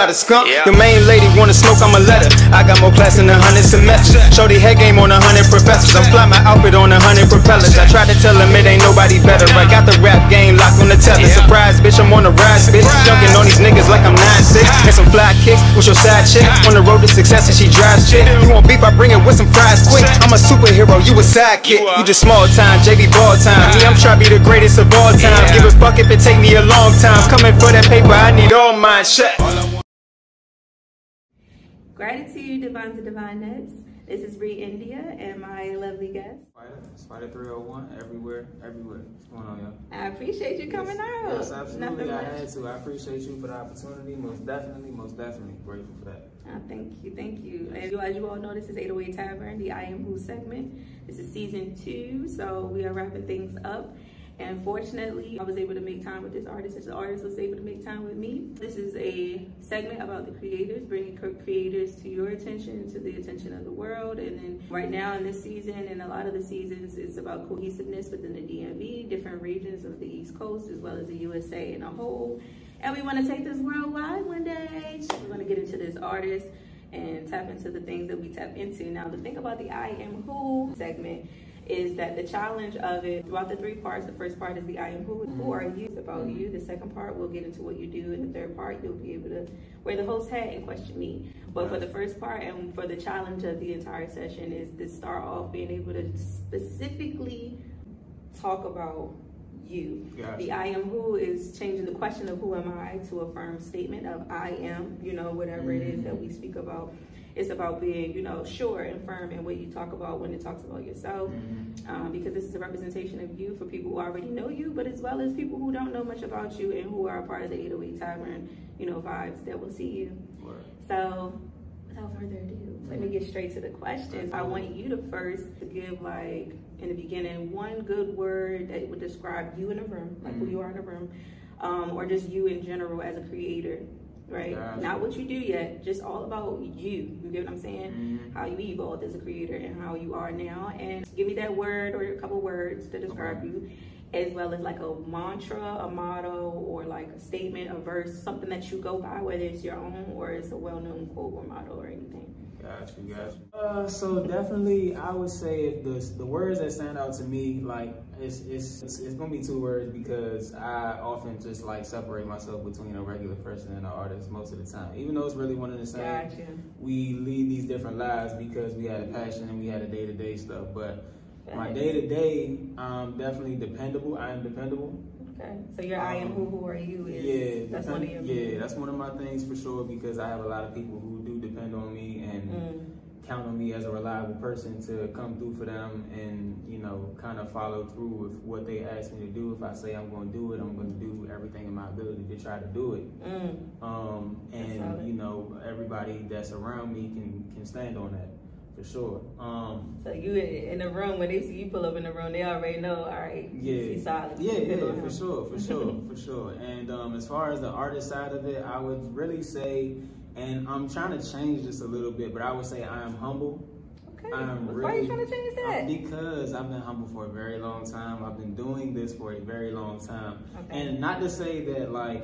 lot of skunk. The main lady wanna smoke, I'm a letter. I got more class than a hundred semesters. Shorty head game on a hundred professors. I'm fly my outfit on a hundred propellers. I try to tell them it ain't nobody better. I got the rap game locked on the tether. Surprise, bitch, I'm on the rise, bitch. Dunking on these niggas like I'm 9'6. And some fly kicks with your side chick. On the road to success and she drives shit. You want beef, I bring it with some fries quick. I'm a superhero, you a sidekick. You just small time, JV ball time. Me, I'm trying to be the greatest of all time. Give a fuck if it take me a long time. Coming for that paper, I need all mine. Shut. Gratitude, Divine to Divine Nets. This is Brei Endia and my lovely guest. Spyda, Spyda 301, everywhere, everywhere. What's going on, y'all? I appreciate you coming out. Yes, absolutely. Nothing I much. had to. I appreciate you for the opportunity. Most definitely, most definitely grateful for that. Uh, thank you, thank you. And you- as you all know, this is 808 Tavern, the I Am Who segment. This is season two, so we are wrapping things up. And fortunately, I was able to make time with this artist. This artist was able to make time with me. This is a segment about the creators, bringing creators to your attention, to the attention of the world. And then right now in this season, and a lot of the seasons, it's about cohesiveness within the DMV, different regions of the East Coast, as well as the USA in a whole. And we want to take this worldwide one day. We want to get into this artist and tap into the things that we tap into. Now, the thing about the I Am Who segment is that the challenge of it throughout the three parts, the first part is the I am who, who are you, it's about you. The second part, we'll get into what you do. And the third part, you'll be able to wear the host hat and question me. But for the first part and for the challenge of the entire session is to start off being able to specifically talk about you. Gotcha. The I am who is changing the question of who am I to a firm statement of I am, you know, whatever it is that we mm-hmm. speak about. It's about being, you know, sure and firm in what you talk about when it talks about yourself. Um, because this is a representation of you for people who already know you, but as well as people who don't know much about you and who are a part of the 808 Tavern, you know, vibes that will see you. Word. So, without further ado, let me get straight to the questions. I want you to first give like in the beginning one good word that would describe you in a room, like who you are in a room, um, or just you in general as a creator. Right, not what you do yet, just all about you. You get what I'm saying? Mm-hmm. How you evolved as a creator and how you are now. And give me that word or a couple words to describe you, as well as like a mantra, a motto, or like a statement, a verse, something that you go by, whether it's your own or it's a well-known quote or motto or anything. Got you, got you. Uh, so definitely, I would say if the the words that stand out to me, like it's it's it's, it's gonna be two words because I often just like separate myself between a regular person and an artist most of the time. Even though it's really one and the same, Gotcha. we lead these different lives because we had a passion and we had a day to day stuff. But my day to day, I'm definitely dependable. I am dependable. Okay. So your I am who, who are you is Yeah, that's depend- one of your yeah, that's one of my things for sure because I have a lot of people who do depend on me and. Count on me as a reliable person to come through for them and you know kind of follow through with what they ask me to do. If I say I'm going to do it, I'm going to do everything in my ability to try to do it. Mm. Um, and you know everybody that's around me can can stand on that for sure. Um, So you in the room when they see you pull up in the room, they already know. All right, Yeah, he's solid. yeah, Depend yeah, for sure, for sure, for sure. And um, as far as the artist side of it, I would really say, and I'm trying to change this a little bit, but I would say I am humble. Okay. I'm Why are you trying to change that? Because I've been humble for a very long time. I've been doing this for a very long time. Okay. And not to say that like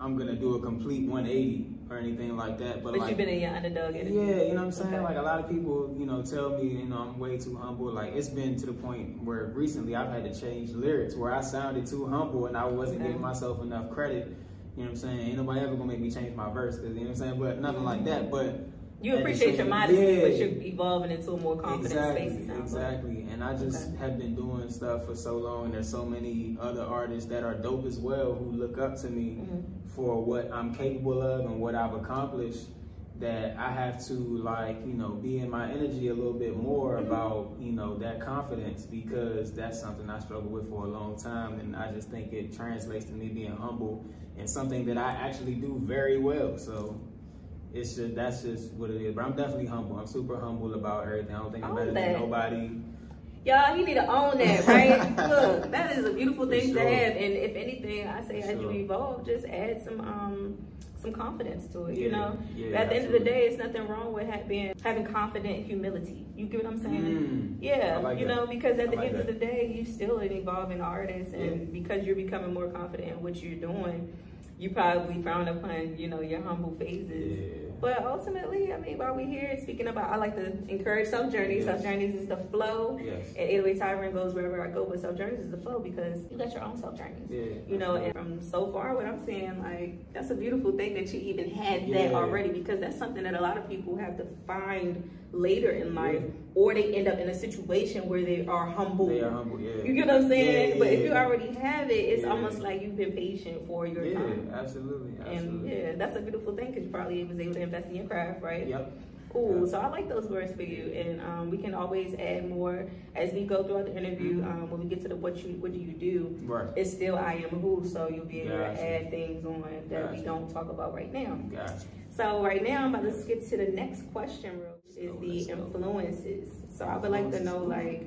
I'm gonna do a complete 180 or anything like that, but, but like you've been in your underdog yeah, you know what I'm saying? Okay. Like a lot of people, you know, tell me, you know, I'm way too humble. Like it's been to the point where recently I've had to change lyrics where I sounded too humble and I wasn't Okay. giving myself enough credit. You know what I'm saying? Ain't nobody ever gonna make me change my verse, cause you know what I'm saying? But nothing like that. But You appreciate your modesty, yeah. but you're evolving into a more confident exactly, space. like. exactly. And I just Okay. have been doing stuff for so long. There's so many other artists that are dope as well who look up to me Mhm. for what I'm capable of and what I've accomplished. That I have to like, you know, be in my energy a little bit more Mm-hmm. about, you know, that confidence because that's something I struggle with for a long time. And I just think it translates to me being humble and something that I actually do very well. So it's just, that's just what it is. But I'm definitely humble. I'm super humble about everything. I don't think I'm better than nobody. Y'all, you need to own that, right? Look, that is a beautiful thing For to have. And if anything, I say For as you evolve, just add some um some confidence to it. You know, yeah, But at the end of the day, it's nothing wrong with ha- being having confident humility. You get what I'm saying? Mm, Yeah, like you that. know, because at I the like end of the day, you still an evolving artist, and because you're becoming more confident in what you're doing, you probably frown upon, you know, your humble phases. Yeah. But ultimately, I mean, while we're here speaking about, I like to encourage self journeys. Yes. Self journeys is the flow. Yes. And 808 Tavern goes wherever I go, but self journeys is the flow because you got your own self journeys. Yeah. You know, and from so far, what I'm saying, like, that's a beautiful thing that you even had that already because that's something that a lot of people have to find later in life, Yeah. or they end up in a situation where they are humble. They are humble, yeah. You get what I'm saying? Yeah, but if you already have it, it's almost like you've been patient for your time. Yeah, time. absolutely. And yeah, that's a beautiful thing because you probably was able to invest in your craft, right? Yep. Cool. So I like those words for you, and um, we can always add more as we go throughout the interview. Um, when we get to the what you what do you do, Mm-hmm. Right. it's still I am who, so you'll be able Gotcha. to add things on that we don't talk about right now. Gotcha. So right now, I'm about to skip to the next question, which is Oh, the influences. So I would like to know, like,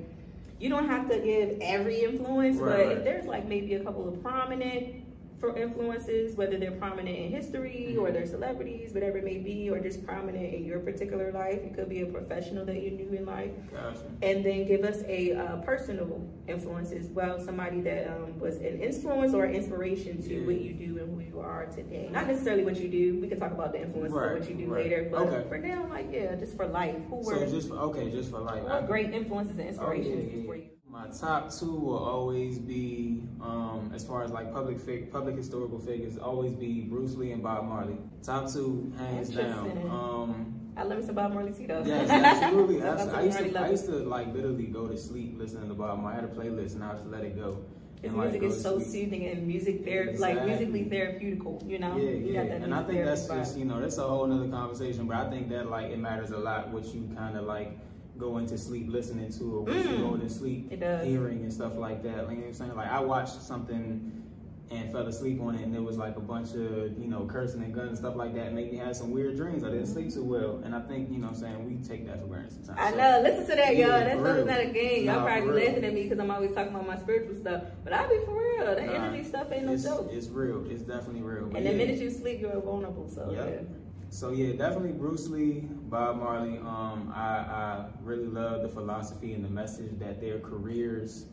you don't have to give every influence, Right, but right. if there's like maybe a couple of prominent for influences, whether they're prominent in history or they're celebrities, whatever it may be, or just prominent in your particular life, it could be a professional that you knew in life, Gotcha. and then give us a uh, personal influence as well, somebody that um, was an influence or inspiration to Yeah. what you do and who you are today. Not necessarily what you do. We can talk about the influences Right, of what you do right. later, but Okay. for now, like yeah, just for life, who were So just for, okay, just for like what great influences and Oh, yeah, inspirations yeah, for you? My top two will always be, um, as far as like public fig- public historical figures, always be Bruce Lee and Bob Marley. Top two, hands down. Um, I love me some Bob Marley too, though. yes, absolutely. Absolutely. I used to, I used to like literally go to sleep listening to Bob Marley. I had a playlist and I just let it go. His and, like, music go is so soothing and music ther- like musically therapeutical, you know? Yeah, yeah, and I think that's therapy just you know that's a whole nother conversation. But I think that like it matters a lot what you kind of like go into sleep listening to or Mm. go to sleep hearing and stuff like that. Like, you know what I'm saying? Like I watched something and fell asleep on it, and there was like a bunch of you know cursing and guns and stuff like that. It made me have some weird dreams. I didn't sleep too well, and I think you know what I'm saying we take that for granted sometimes. I So, know. Listen to that, y'all. Yeah, That for stuff is real. not a game. Y'all Nah, probably laughing at me because I'm always talking about my spiritual stuff. But I'll be for real. That Nah, energy stuff ain't no it's, joke. It's real. It's definitely real. But And the minute you sleep, you're vulnerable. So Yep. yeah. So yeah, definitely Bruce Lee, Bob Marley. Um, I, I really love the philosophy and the message that their careers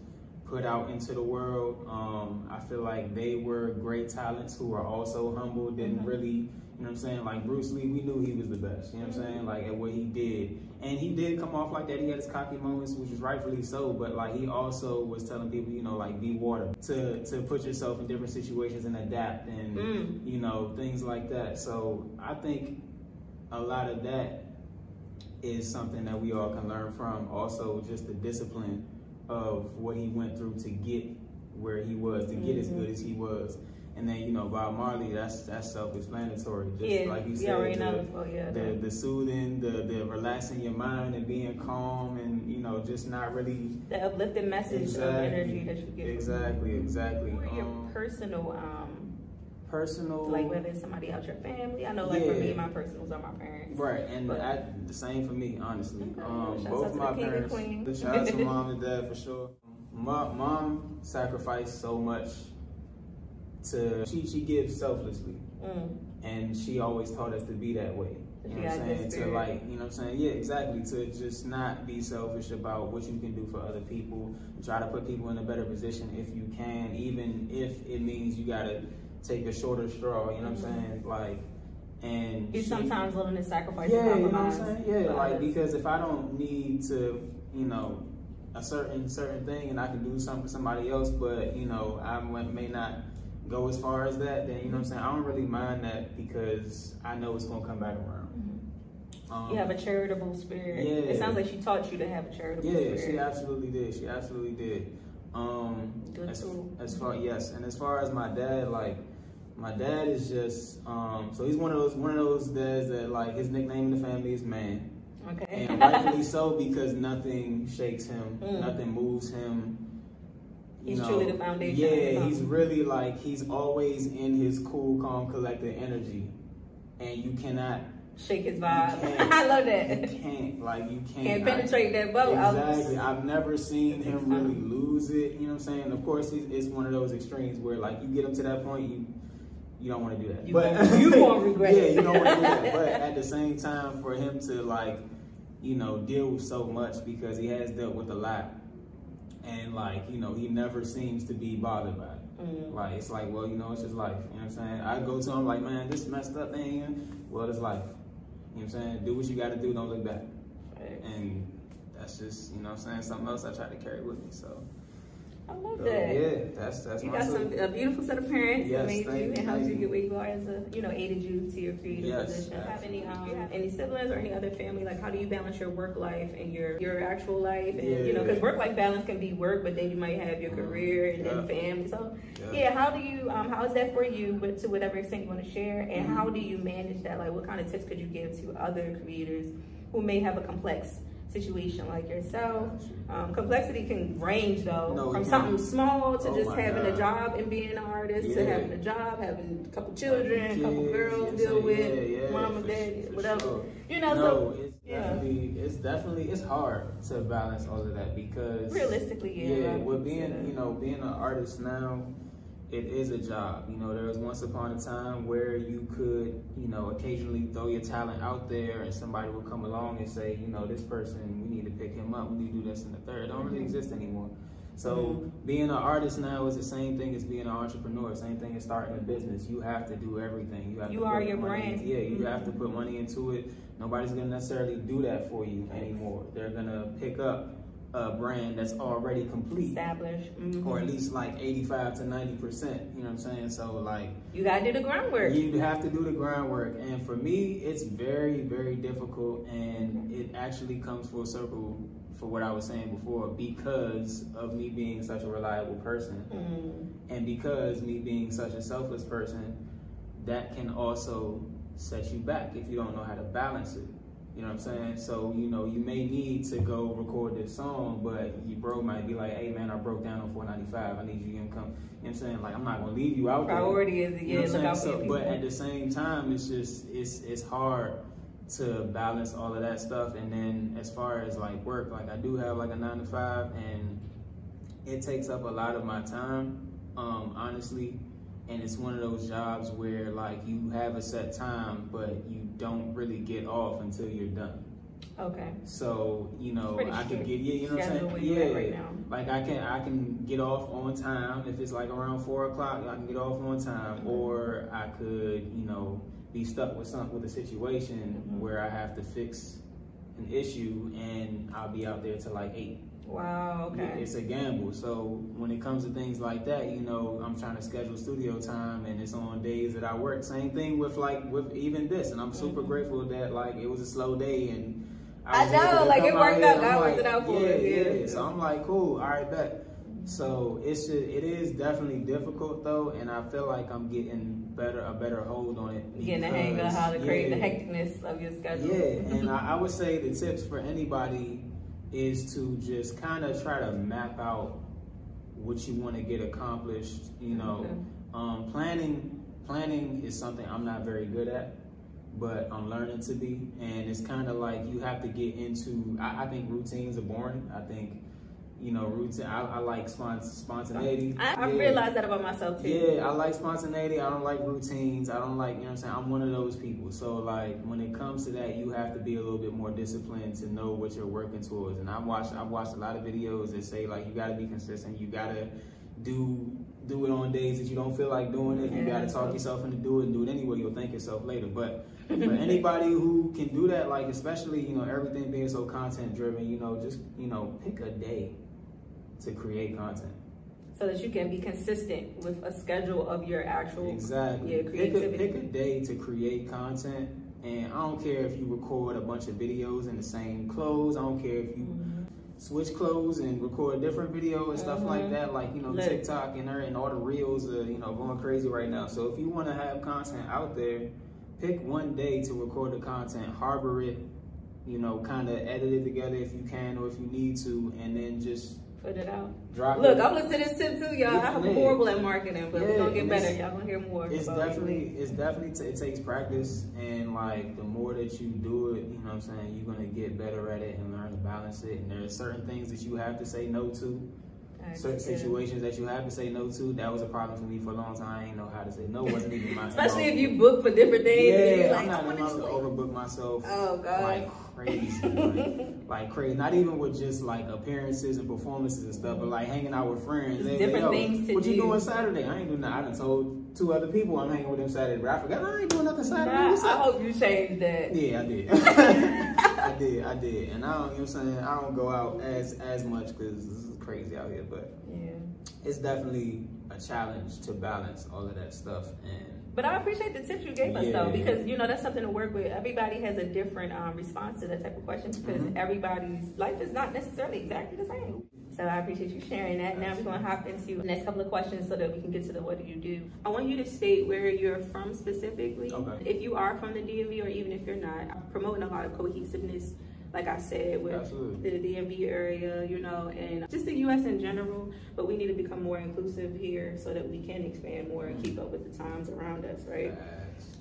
put out into the world. Um, I feel like they were great talents who were also humble. Didn't really, you know what I'm saying? Like Bruce Lee, we knew he was the best. You know what I'm saying? Like at what he did, and he did come off like that. He had his cocky moments, which is rightfully so. But like he also was telling people, you know, like be water to to put yourself in different situations and adapt and Mm. you know things like that. So I think a lot of that is something that we all can learn from. Also, just the discipline of what he went through to get where he was, to get as Mhm. good as he was. And then you know Bob Marley, that's that's self-explanatory. Just Yeah, like you said, already the, know. Oh, yeah, the, the soothing, the the relaxing your mind and being calm, and you know just not really The uplifting message of energy that you get. Exactly, exactly. Who are your Um, personal, um, personal, like whether it's somebody out your family? I know, like for me, my personals are my parents. Right, and But- I, the same for me, honestly. Okay, Um, both my the king and parents, the shout out to mom and dad for sure. Mom, mom sacrificed so much to she she gives selflessly, Mm. and she always taught us to be that way. You know what I'm saying? To like, you know what I'm saying? Yeah, exactly. To just not be selfish about what you can do for other people. Try to put people in a better position if you can, even if it means you gotta take a shorter straw. You know what I'm Mhm. saying? Like, and You she- sometimes willing to sacrifice yeah, you know what I'm saying? Yeah, like because if I don't need to, you know, a certain certain thing, and I can do something for somebody else, but you know, I may not go as far as that, then you know what I'm saying. I don't really mind that because I know it's gonna come back around. Um, You have a charitable spirit. Yeah. It sounds like she taught you to have a charitable yeah, spirit. she absolutely did. She absolutely did. Um, Good as, tool. as far yes, and as far as my dad, like My dad is just um, so he's one of those one of those dads that like his nickname in the family is man. Okay. And rightfully so because nothing shakes him, Mm. nothing moves him. He's know. truly the foundation. Yeah, he's really like he's always in his cool, calm, collected energy, and you cannot, Shake his vibe. I love that. you can't like you can't, Can't I- penetrate that bubble. I Exactly. I've never seen him really lose it. You know what I'm saying? Of course, he's, it's one of those extremes where like you get him to that point, you you don't want to do that. You gon- you won't regret yeah, you don't want to do that. But at the same time, for him to like, you know, deal with so much because he has dealt with a lot, and like you know, he never seems to be bothered by it. Mm. Like it's like, well, you know, it's just life. You know what I'm saying? I go to him like, man, this messed up thing. Well, it's life. You know what I'm saying? Do what you got to do. Don't look back. And that's just, you know what I'm saying? Something else I try to carry with me. So, I love so, that. yeah, that's that's You got some a beautiful set of parents Yes, that made thank you and helped you get where you are as a you know aided you to your creative Yes, position. Have any um absolutely. any siblings or any other family? Like how do you balance your work life and your your actual life? And you know because work life balance can be work, but then you might have your career and then family. So Yeah. yeah, how do you um how is that for you? But to whatever extent you want to share, and Mhm. how do you manage that? Like what kind of tips could you give to other creators who may have a complex situation like yourself? Um, complexity can range though, No, from something small to Oh just having a job and being an artist to having a job, having a couple children, a couple girls yes, deal with, yeah, yeah, mama, for daddy, su- whatever. sure. You know, no, so it's yeah. definitely, it's definitely, it's hard to balance all of that because realistically, yeah. yeah, with being, you know, being an artist now, it is a job. You know, there was once upon a time where you could, you know, occasionally throw your talent out there and somebody would come along and say, you know, this person, we need to pick him up, we need to do this and the third. It don't really Mhm. exist anymore. So Mhm. being an artist now is the same thing as being an entrepreneur, same thing as starting a business. You have to do everything. You have You to are put your brand. yeah, you Mhm. have to put money into it. Nobody's gonna necessarily do that for you anymore. They're gonna pick up a brand that's already complete established. mhm. or at least like 85 to 90 percent you know what i'm saying so like you gotta do the groundwork. you have to do the groundwork and for me it's very very difficult and it actually comes full circle for what i was saying before because of me being such a reliable person Mm. and because me being such a selfless person that can also set you back if you don't know how to balance it you know what I'm saying? So, you know, you may need to go record this song, but your bro might be like, hey man, I broke down on 495. I need you to come. You know what I'm saying? Like, I'm not gonna leave you out there. Priority is You know what I'm saying? So, but at the same time, it's just it's it's hard to balance all of that stuff. And then as far as like work, like I do have like a nine to five, and it takes up a lot of my time, um, honestly. And it's one of those jobs where like you have a set time, but you don't really get off until you're done. Okay. So you know, I can get yeah, you know what I'm saying? Yeah, right now. like I can I can get off on time if it's like around four o'clock. I can get off on time, Mm-hmm. or I could you know be stuck with something with a situation Mhm. where I have to fix an issue and I'll be out there till like eight. Wow. Okay. It's a gamble. So when it comes to things like that, you know, I'm trying to schedule studio time and it's on days that I work. Same thing with like with even this, and I'm super Mhm. grateful that like it was a slow day and I was know, like, it worked out. God worked it out for yeah, us, yeah. Yeah. So I'm like, cool, all right, bet. So it's just, it is definitely difficult though, and I feel like I'm getting better a better hold on it. Getting the hang of how to create the hecticness of your schedule. Yeah, and I, I would say the tips for anybody is to just kind of try to map out what you want to get accomplished. You know, Okay. um, planning planning is something I'm not very good at, but I'm learning to be. And it's kind of like you have to get into. I, I think routines are boring. I think. You know, routine. I, I like spont- spontaneity. I, I Yeah. realized that about myself too. Yeah, I like spontaneity. I don't like routines. I don't like, you know what I'm saying? I'm one of those people. So, like, when it comes to that, you have to be a little bit more disciplined to know what you're working towards. And I've watched, I've watched a lot of videos that say, like, you got to be consistent. You got to do do it on days that you don't feel like doing it. You Yeah. got to talk yourself into do it and do it anyway. You'll thank yourself later. But for anybody who can do that, like, especially, you know, everything being so content driven, you know, just, you know, pick a day to create content. So that you can be consistent with a schedule of your actual Exactly. yeah, pick, a, pick a day to create content. And I don't care if you record a bunch of videos in the same clothes. I don't care if you Mhm. switch clothes and record a different video and stuff like that. Like you know, Lit. TikTok and her and all the reels are you know going crazy right now. So if you want to have content out there, pick one day to record the content, harbor it, you know, kind of edit it together if you can or if you need to, and then just Put it out. drop Look, it. I'm listening to this tip too, y'all. I'm Yeah. horrible at marketing, but we're gonna get better. Y'all gonna hear more. It's it. definitely, it's definitely, it takes practice, and like the more that you do it, you know what I'm saying, you're gonna get better at it and learn to balance it. And there are certain things that you have to say no to, Alright, certain yeah. situations that you have to say no to. That was a problem for me for a long time. I didn't know how to say no. Wasn't even my Especially if you book for different days. Yeah, like, I'm not I love to overbook myself. Oh god. Like crazy, like, like crazy. Not even with just like appearances and performances and stuff, but like hanging out with friends. Just They- different yo, things to do. What you do. doing Saturday? I ain't doing nothing. I done told two other people I'm hanging with them Saturday, but I forgot I ain't doing nothing Saturday. Nah, What's I up? hope you change that. Yeah, I did. I did, I did, and I don't. You know what I'm saying? I don't go out as as much because this is crazy out here, but Yeah. it's definitely a challenge to balance all of that stuff and. But I appreciate the tips you gave us though, because you know that's something to work with. Everybody has a different um, response to that type of question because Mhm. everybody's life is not necessarily exactly the same. So I appreciate you sharing that. Now we're gonna hop into the next couple of questions so that we can get to the what do you do. I want you to state where you're from specifically. Okay. If you are from the DMV or even if you're not, I'm promoting a lot of cohesiveness, like I said, with Absolutely. the DMV area, you know, and just the U.S. in general. But we need to become more inclusive here so that we can expand more and keep up with the times around us, right?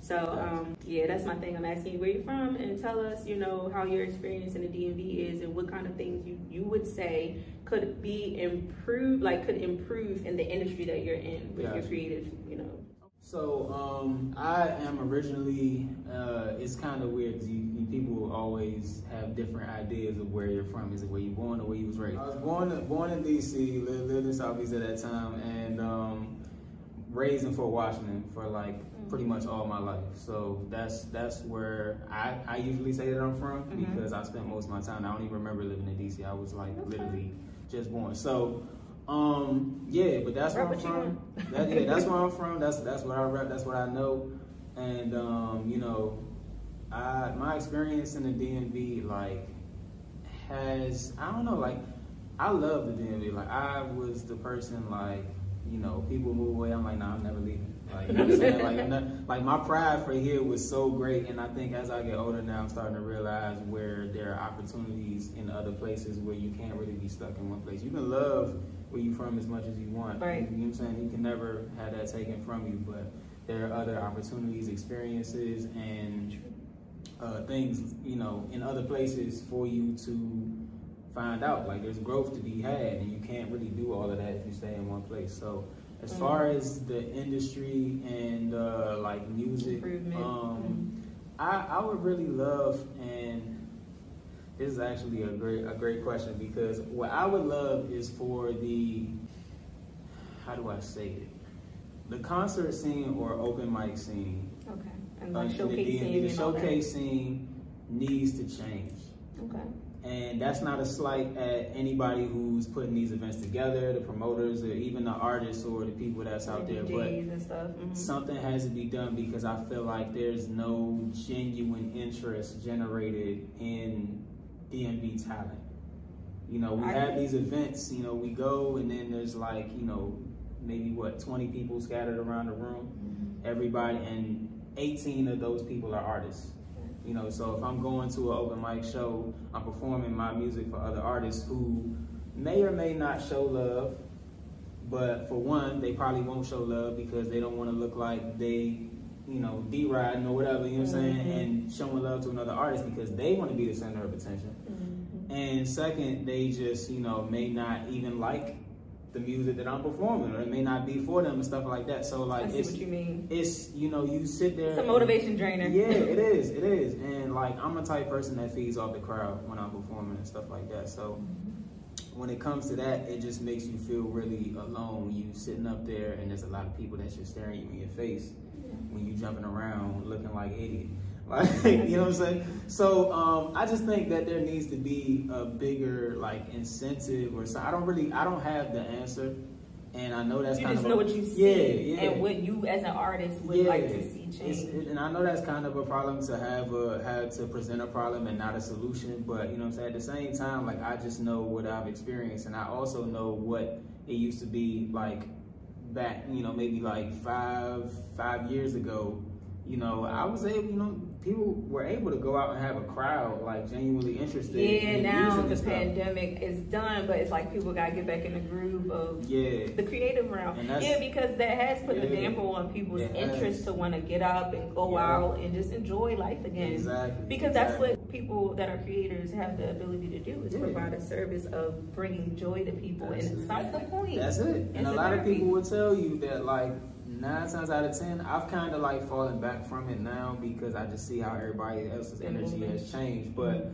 So, um, yeah, that's my thing. I'm asking you where you're from and tell us, you know, how your experience in the DMV is and what kind of things you, you would say could be improved, like could improve in the industry that you're in with your creative, you know. So um, I am originally. Uh, it's kind of weird because you, you, people always have different ideas of where you're from. Is it where you're born or where you was raised? I was born born in D.C. Lived, lived in Southeast at that time, and um, raised in Fort Washington for like pretty much all my life. So that's that's where I, I usually say that I'm from Mhm. because I spent most of my time. I don't even remember living in D.C. I was like literally just born. So. Um, yeah, but that's where I'm from. That, yeah, that's where I'm from. That's that's what I rep. That's what I know. And um, you know, I my experience in the DMV like has I don't know like I love the DMV. Like I was the person like you know people move away. I'm like nah, I'm never leaving. Like you know what I'm saying? Like not, like my pride for here was so great, and I think as I get older now, I'm starting to realize where there are opportunities in other places where you can't really be stuck in one place. You can love where you from as much as you want. Right. You know what I'm saying? You can never have that taken from you, but there are other opportunities, experiences, and uh, things, you know, in other places for you to find out. Like there's growth to be had, and you can't really do all of that if you stay in one place. So, as Mm. far as the industry and uh, like music, um, I, I would really love and this is actually a great a great question because what I would love is for the how do I say it the concert scene or open mic scene Okay. And uh, like the showcasing DMV, the and that. showcase scene needs to change Okay. and that's not a slight at anybody who's putting these events together the promoters or even the artists or the people that's out The there but DJs and stuff. mhm. something has to be done because I feel like there's no genuine interest generated in DMV talent. You know, we I have these events, you know, we go and then there's like, you know, maybe what, 20 people scattered around the room. Mm-hmm. Everybody, and 18 of those people are artists. You know, so if I'm going to an open mic show, I'm performing my music for other artists who may or may not show love, but for one, they probably won't show love because they don't want to look like they, you know, D-riding or whatever, you know what I'm saying, Mhm. and showing love to another artist because they want to be the center of attention. Mhm. And second, they just, you know, may not even like the music that I'm performing or it may not be for them and stuff like that. So like it's what you mean. it's you know, you sit there It's a and- motivation drainer. yeah, it is. It is. And like I'm a type person that feeds off the crowd when I'm performing and stuff like that. So when it comes to that, it just makes you feel really alone when you sitting up there and there's a lot of people that's just staring you in your face when you jumping around looking like idiot. Like you know what I'm saying? So um, I just think that there needs to be a bigger like incentive or something. I don't really I don't have the answer and I know that's You kind just of know a, what you see Yeah, yeah. and what you as an artist would yeah, like to see change. it- and I know that's kind of a problem to have a have to present a problem and not a solution. But you know, what I'm saying at the same time, like I just know what I've experienced, and I also know what it used to be like back, you know, maybe like five five years ago. You know, I was able, you know, people were able to go out and have a crowd like genuinely interested. Yeah, in now the pandemic is done, but it's like people gotta get back in the groove of Yeah, the creative realm. Yeah, because that has put a Yeah. damper on people's interest to want to get up and go Yeah. out and just enjoy life again. exactly. Because that's what people that are creators have the ability to do is Yeah. provide a service of bringing joy to people, That's and it. that's the point. That's it. And It's a a lot of people will tell you that like nine times out of ten, I've kind of like fallen back from it now because I just see how everybody else's energy has changed. But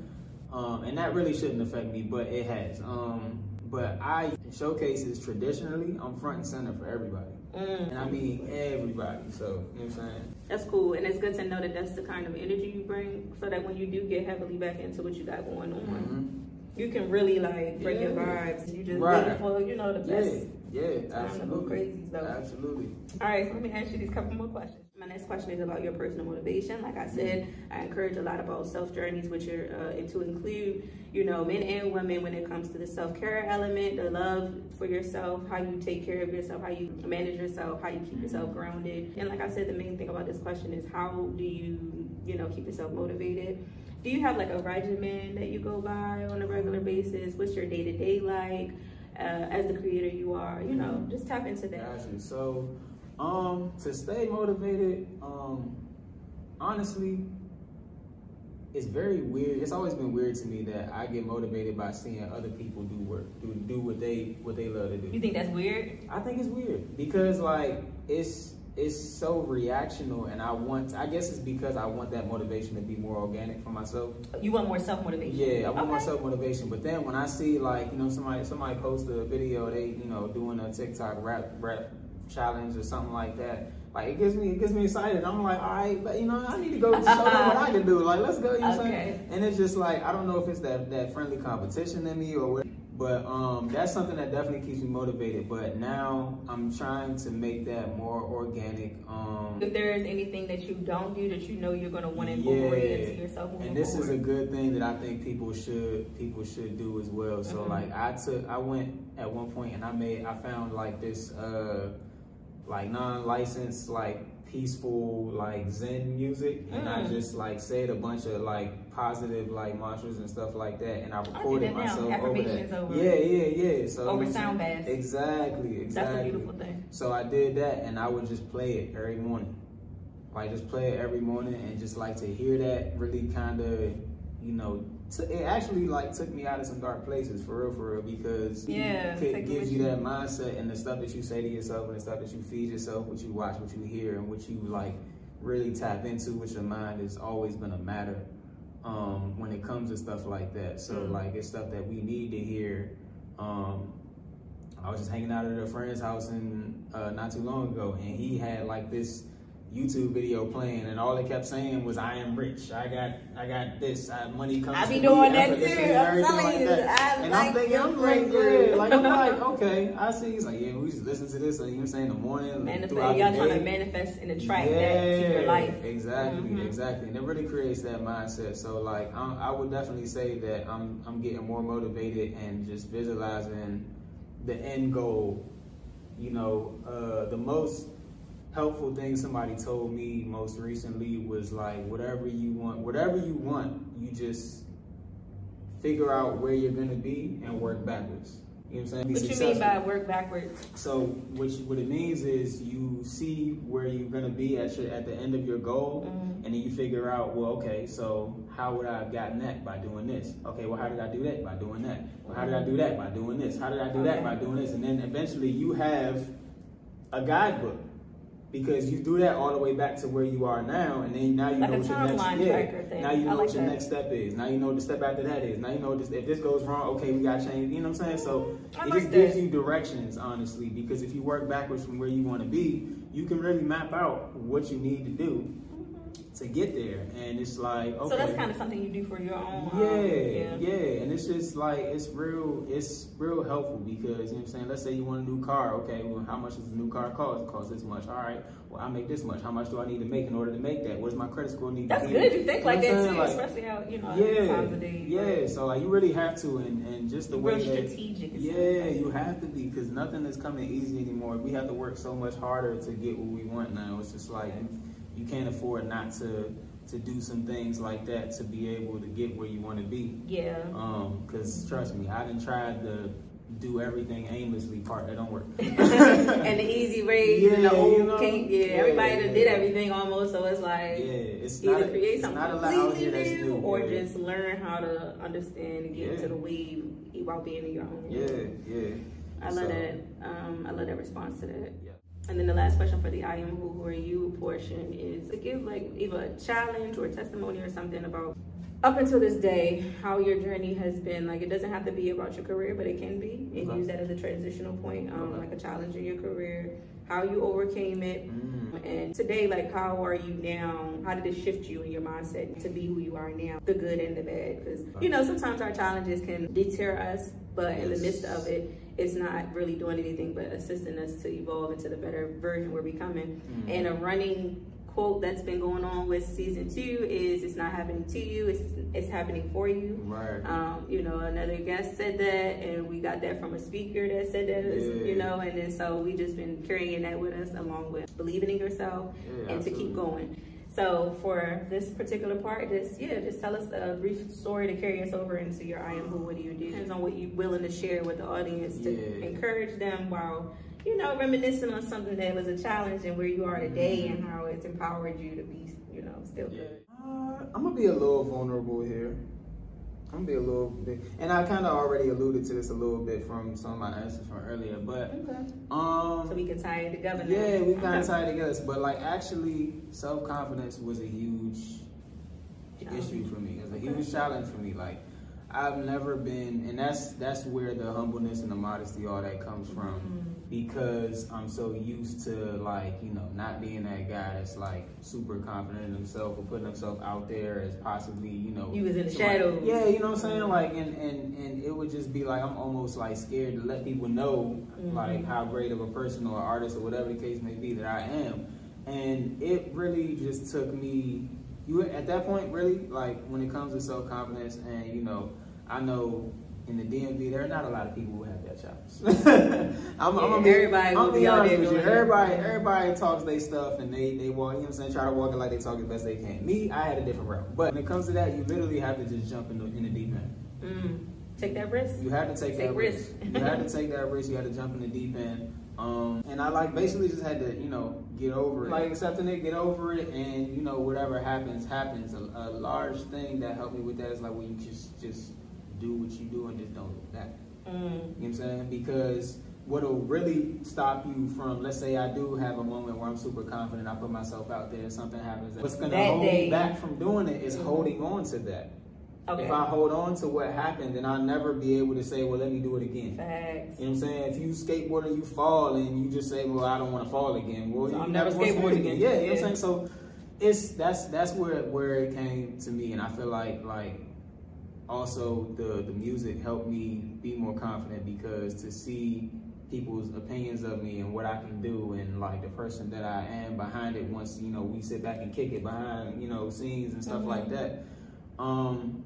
um, and that really shouldn't affect me, but it has. Um, but I showcases traditionally, I'm front and center for everybody, Mm. and I mean everybody. So you know what I'm saying? That's cool, and it's good to know that that's the kind of energy you bring, so that when you do get heavily back into what you got going on, Mhm. you can really like bring your Yeah. vibes. You just Right. for you know the best. yeah, Time to go absolutely, crazy, so. absolutely. All right, so let me ask you these couple more questions. My next question is about your personal motivation. Like I said, I encourage a lot about self journeys, which are uh, and to include, you know, men and women when it comes to the self care element, the love for yourself, how you take care of yourself, how you manage yourself, how you keep yourself grounded. And like I said, the main thing about this question is how do you, you know, keep yourself motivated? Do you have like a regimen that you go by on a regular basis? What's your day to day like? Uh, as the creator you are, you know, just tap into that. Gotcha. So, um, to stay motivated, um, honestly, it's very weird. It's always been weird to me that I get motivated by seeing other people do work, do do what they what they love to do. You think that's weird? I think it's weird because like it's it's so reactional, and I want. I guess it's because I want that motivation to be more organic for myself. You want more self motivation? Yeah, I want more self motivation. But then when I see like you know somebody somebody post a video they you know doing a TikTok rap rap challenge or something like that. Like it gets me it gets me excited. I'm like, all right, but, you know, I need to go show them what I can do. Like, let's go. You know what I'm Okay. saying? And it's just like I don't know if it's that that friendly competition in me or what. But um, that's something that definitely keeps me motivated. But now I'm trying to make that more organic. Um, If there is anything that you don't do that you know you're going to want to incorporate into yourself and this is a good thing that I think people should people should do as well. So Mhm. like I took I went at one point and I made I found like this uh like non-licensed like peaceful like zen music and I Mm. just like said a bunch of like positive like mantras and stuff like that and I recorded now, myself over that. over- yeah, yeah, yeah. So over sound baths. Exactly, exactly. That's a beautiful thing. So I did that and I would just play it every morning. Like just play it every morning and just like to hear that really kind of, you know, it actually like took me out of some dark places for real, for real, because Yeah, it gives you that mindset and the stuff that you say to yourself and the stuff that you feed yourself, what you watch, what you hear, and what you like really tap into with your mind is always gonna matter um, when it comes to stuff like that. So Mm. like it's stuff that we need to hear. Um, I was just hanging out at a friend's house and uh, not too long ago, and he had like this YouTube video playing, and all they kept saying was, "I am rich. I got, I got this. I, money comes." I be to me doing that effortlessly," too. I'm telling like you, that. I and I'm like thinking, I'm like, yeah, like I'm like, okay, I see. He's like, yeah, we just listen to this. So, you know what I'm saying? In the morning, Manifest, y'all trying to manifest and attract that to your life. Exactly, Mhm. exactly, and it really creates that mindset. So, like, I, I would definitely say that I'm I'm getting more motivated and just visualizing the end goal. You know, uh, the most helpful thing somebody told me most recently was like, whatever you want, whatever you want, you just figure out where you're gonna be and work backwards. You know what I'm saying? Be What you mean by work backwards? So what you, what it means is you see where you're gonna be at your at the end of your goal, Mhm. and then you figure out, well, okay, so how would I have gotten that by doing this? Okay, well, how did I do that by doing that? Well, how did I do that by doing this? How did I do that by doing this? And then eventually you have a guidebook because you do that all the way back to where you are now, and then now you Like know what your next tracker. Now you know like what your that. next step is. Now you know what the step after that is. Now you know this, if this goes wrong, okay, we got to change. You know what I'm saying? So I it like just gives you directions, honestly, because if you work backwards from where you want to be, you can really map out what you need to do to get there. And it's like okay. So that's kind of something you do for your own. um, Yeah, yeah, and it's just like it's real, it's real helpful because you know what I'm saying. Let's say you want a new car, okay? Well, how much does a new car cost? It costs this much. All right. Well, I make this much. How much do I need to make in order to make that? What does my credit score need That's to be? good. You think like I'm that too, Like, especially how you know yeah, times of day. yeah. So like you really have to, and and just the way that strategic. yeah, you have to be because nothing is coming easy anymore. We have to work so much harder to get what we want now. It's just like you, you can't afford not to to do some things like that to be able to get where you want to be. Yeah. Um, cause trust me, I didn't try to do everything aimlessly part that don't work. and the easy and Yeah, the old you know? cake. Yeah, Yeah, everybody yeah. did everything almost, so it's like yeah, it's either a, create it's something not a lot out completely new new, or just learn how to understand and get into the weave while being in your own. yeah, yeah. I love So, that. Um, I love that response to that. And then the last question for the I am who, who are you portion is to give like either a challenge or a testimony or something about up until this day, how your journey has been. Like it doesn't have to be about your career, but it can be. And Okay. use that as a transitional point, um, Okay. like a challenge in your career, how you overcame it. Mm. And today, like how are you now? How did it shift you in your mindset to be who you are now? The good and the bad. Because you know, sometimes our challenges can deter us, but in the midst of it, it's not really doing anything but assisting us to evolve into the better version we're becoming. Mm. And a running quote that's been going on with season two is it's not happening to you, it's it's happening for you. Right. Um, you know, another guest said that, and we got that from a speaker that said that, Yeah. you know, and then so we just been carrying that with us along with believing in yourself Yeah, and to keep going. So for this particular part, just yeah, just tell us a brief story to carry us over into your I am who. What do you do? Depends on what you're willing to share with the audience to Yeah. encourage them while you know reminiscing on something that was a challenge and where you are today Mm-hmm. and how it's empowered you to be you know still Yeah. good. Uh, I'm gonna be a little vulnerable here. I'm gonna be a little bit, and I kind of already alluded to this a little bit from some of my answers from earlier, but Okay. um, So we can tie it together. now. yeah, we kind Okay. of tied together. But like, actually, self confidence was a huge Challenge. issue for me. It was a Okay. huge challenge for me. Like, I've never been, and that's that's where the humbleness and the modesty, all that comes from, Mm-hmm. because I'm so used to like, you know, not being that guy that's like super confident in himself or putting himself out there as possibly, you know, He was in the shadows. Yeah, you know what I'm saying. Like, and and and it would just be like I'm almost like scared to let people know Mm-hmm. like how great of a person or artist or whatever the case may be that I am, and it really just took me. You at that point really like when it comes to self confidence and you know I know in the DMV there are not a lot of people who have that challenge. I'm, I'm gonna be, everybody I'm be honest with you. Everybody everybody talks their stuff and they they walk. You know what I'm saying? Try to walk it like they talk as best they can. Me, I had a different route. But when it comes to that, you literally have to just jump in the in the deep end. Mm. Take that risk. You had to take, Take that risk. risk. you had to take that risk. You had to jump in the deep end. Um, and I like basically just had to, you know, get over it. Like accepting it, get over it, and you know, whatever happens, happens. A, a large thing that helped me with that is like when you just just do what you do and just don't look back. Mm. You know what I'm saying? Because what'll really stop you from, let's say I do have a moment where I'm super confident, I put myself out there, something happens. What's gonna That hold day. me back from doing it is Mhm. holding on to that. Okay. If I hold on to what happened, then I'll never be able to say, well, let me do it again. Facts. You know what I'm saying? If you skateboard and you fall and you just say, well, I don't want to fall again. Well, So you I'm never wanna skate skateboarding again. Yeah, you know what I'm saying? So it's that's that's where where it came to me, and I feel like like also the the music helped me be more confident because to see people's opinions of me and what I can do and like the person that I am behind it once you know we sit back and kick it behind you know scenes and stuff Mhm. like that um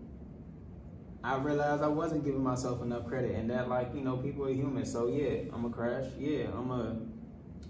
I realized I wasn't giving myself enough credit and that like, you know, people are human. So yeah, I'm gonna crash. Yeah, I'm gonna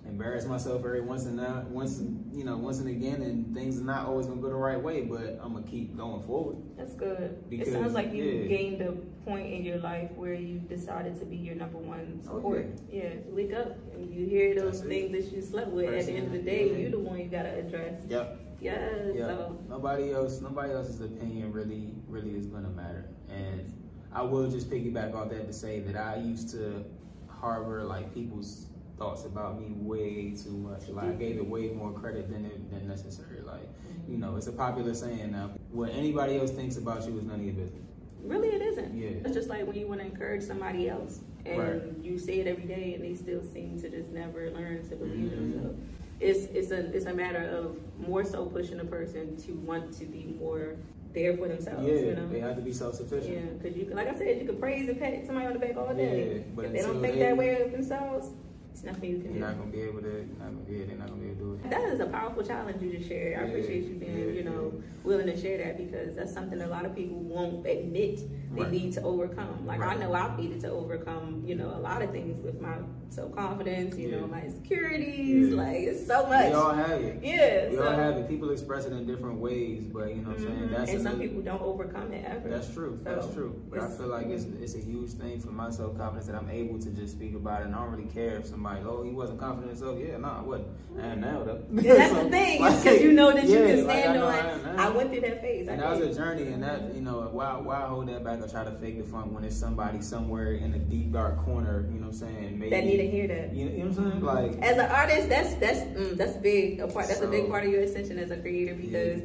embarrass myself every once and now once you know, once and again and things are not always gonna go the right way, but I'm gonna keep going forward. That's good. Because, it sounds like you yeah. gained a point in your life where you decided to be your number one support. yeah. wake up and you hear those That's it. things that you slept with. At the end of the day, Yeah. you the one you gotta address. Yep. Yeah. Yeah. So Nobody else nobody else's opinion really really is gonna matter. And I will just piggyback off that to say that I used to harbor like people's thoughts about me way too much. Like I gave it way more credit than it, than necessary. Like, you know, it's a popular saying now. What anybody else thinks about you is none of your business. really, it isn't. Yeah. It's just like when you want to encourage somebody else and Right. you say it every day and they still seem to just never learn to believe in Mhm. themselves. It's it's a it's a matter of more so pushing a person to want to be more there for themselves. Yeah, you know? they have to be self sufficient. Yeah, because you can, like I said, you can praise and pat somebody on the back all day. Yeah, but if they don't think they- that way of themselves, it's nothing you can You're do. not gonna be able to. You're not gonna be. They're not gonna be able to do it. That is a powerful challenge you just shared. I Yeah, appreciate you being, yeah, you know, yeah. willing to share that because that's something a lot of people won't admit they Right. need to overcome. Like Right. I know I've needed to overcome, you know, a lot of things with my self confidence, you know, my insecurities. Like it's so much. We all have it. yeah. We so, all have it. People express it in different ways, but you know what I'm saying. Mhm. That's and some people don't overcome it ever. That's true. That's true. But I feel like it's it's a huge thing for my self confidence that I'm able to just speak about it. And I don't really care if somebody, oh, he wasn't confident in himself. Yeah, nah, I wasn't. And now though. Yeah, that's So, the thing, like, because you know that you yeah, can like, stand I know on. I. I went through that phase. I And that was a journey, and that you know, why why hold that back or try to fake the funk when it's somebody somewhere in a deep dark corner, you know what I'm saying? Maybe that need to hear that. You know, you know what I'm saying? Like As an artist, that's that's mm, that's big. A part that's a big part of your ascension as a creator because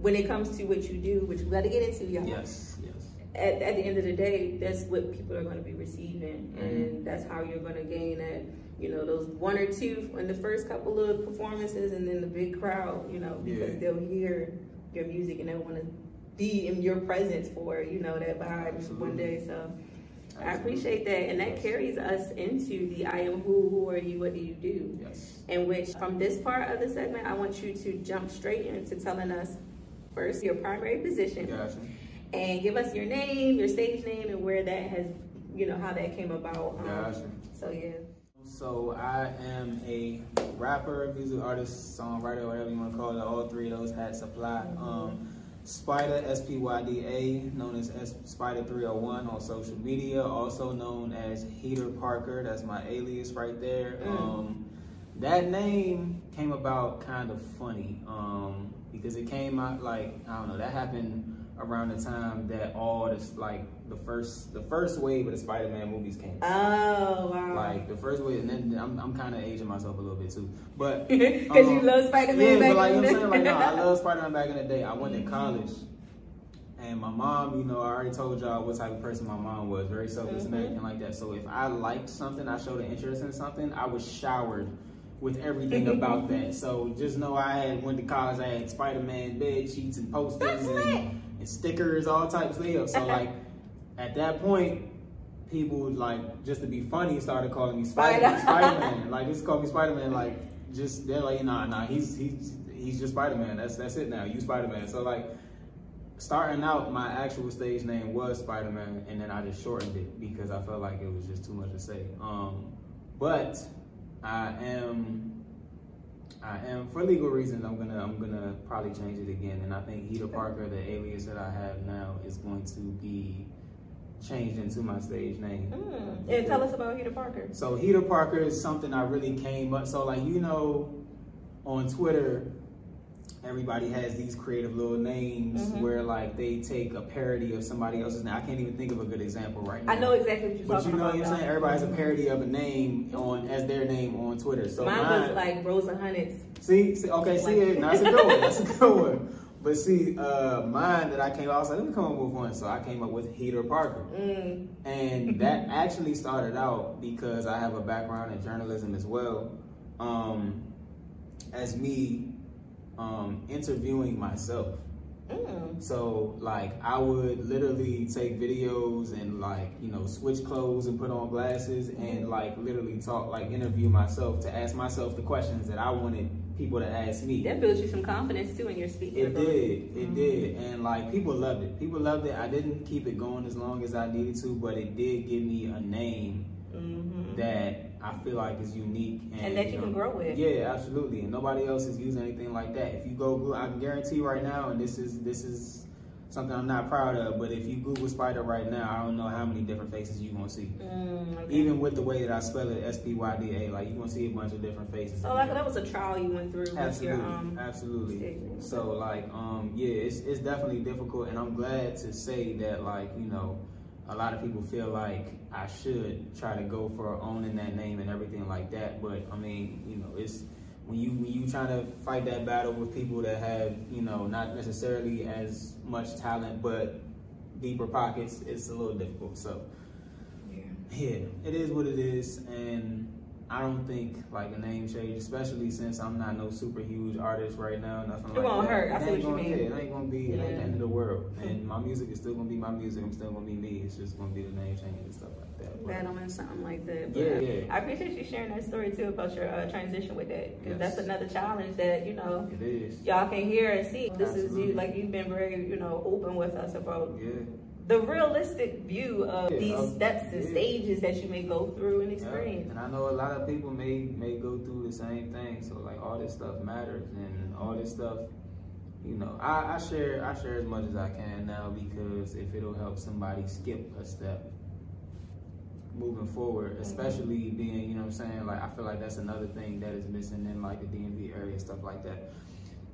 when it comes to what you do, which we got to get into, y'all. yes, yes. At, at the end of the day, that's what people are going to be receiving, Mm-hmm. and that's how you're going to gain that. You know, those one or two in the first couple of performances, and then the big crowd. You know, because Yeah. they'll hear your music and they'll want to be in your presence for you know that vibe one day. So. I appreciate that, and that carries us into the I am who, who are you, what do you do? Yes. In which, from this part of the segment, I want you to jump straight into telling us first your primary position Gotcha. and give us your name, your stage name, and where that has, you know, how that came about. Um, Gotcha. So yeah. So I am a rapper, music artist, songwriter, whatever you want to call it. All three of those hats apply. Um, Spyda S P Y D A, known as S- Spyda 301 on social media, also known as Heater Parker. That's my alias right there. Mm. Um, that name came about kind of funny um, because it came out like I don't know. That happened around the time that all this like the first the first wave of the Spider-Man movies came. Oh wow. Like the first way, and then I'm, I'm kind of aging myself a little bit too. But Because you um, love Spider Man yeah, but like you know I'm saying, like no, I love Spider Man back in the day. I went to college, and my mom, you know, I already told y'all what type of person my mom was, very selfless and Mhm. everything like that. So if I liked something, I showed an interest in something, I was showered with everything about that. So just know I had went to college, I had Spider Man bed sheets and posters and, and stickers, all types of stuff. So like at that point, people would like just to be funny started calling me Spider Spider. Man. Like just call me Spider Man. Like just they're like nah nah he's he's he's just Spider Man. That's that's it now. You Spider Man. So like starting out, my actual stage name was Spider Man, and then I just shortened it because I felt like it was just too much to say. Um, but I am. I am for legal reasons. I'm gonna I'm gonna probably change it again, and I think Heater Parker, the alias that I have now, is going to be changed into my stage name. Mm. And tell us about Heater Parker. So Heater Parker is something I really came up. So like you know, on Twitter, everybody has these creative little names Mhm. where like they take a parody of somebody else's name. I can't even think of a good example right now. I know exactly what you're But talking you know about. what I'm saying? though. Everybody has a parody of a name on as their name on Twitter. So Mine, mine, was like Rosa Hunnits. See, see okay, see it. That's a good one. That's a good one. But see, uh, mine that I came, up, I was like, let me come up with one. So I came up with Heater Parker. Mm. And that actually started out because I have a background in journalism as well. Um, as me um, interviewing myself. Mm. So like I would literally take videos and like, you know, switch clothes and put on glasses and like literally talk, like interview myself to ask myself the questions that I wanted people to ask me. That builds you some confidence too in your speaking. It ability. did. It did. And like people loved it. People loved it. I didn't keep it going as long as I needed to, but it did give me a name Mhm. that I feel like is unique And that you can grow with. Yeah, absolutely. And nobody else is using anything like that. If you go Google, I can guarantee right now, and this is this is something I'm not proud of, but if you Google Spyda right now, I don't know how many different faces you're gonna see. Mm, okay. Even with the way that I spell it, S P Y D A, like you're gonna see a bunch of different faces. So like that was a trial you went through Absolutely, your um absolutely. name. So like, um, yeah, it's it's definitely difficult, and I'm glad to say that like you know, a lot of people feel like I should try to go for owning that name and everything like that. But I mean, you know, it's when you when you trying to fight that battle with people that have you know not necessarily as much talent but deeper pockets, it's a little difficult. So Yeah. yeah, it is what it is, and I don't think like a name change, especially since I'm not no super huge artist right now. Nothing It like won't that. hurt. I It ain't what you gonna- It ain't gonna be. Yeah. the end of the world. And my music is still gonna be my music. I'm still gonna be me. It's just gonna be the name change and stuff like that. Battling something like that. But Yeah, yeah. I appreciate you sharing that story too about your uh, transition with that because Yes. that's another challenge that you know It is. y'all can hear and see. This is you like you've been very you know open with us about Yeah. The realistic view of Yeah, these steps and yeah. stages that you may go through and Yeah, experience. And I know a lot of people may may go through the same thing. So like all this stuff matters and all this stuff, you know, I, I share I share as much as I can now because if it'll help somebody skip a step moving forward, Mm-hmm. especially being, you know what I'm saying, like I feel like that's another thing that is missing in like the DMV area, stuff like that.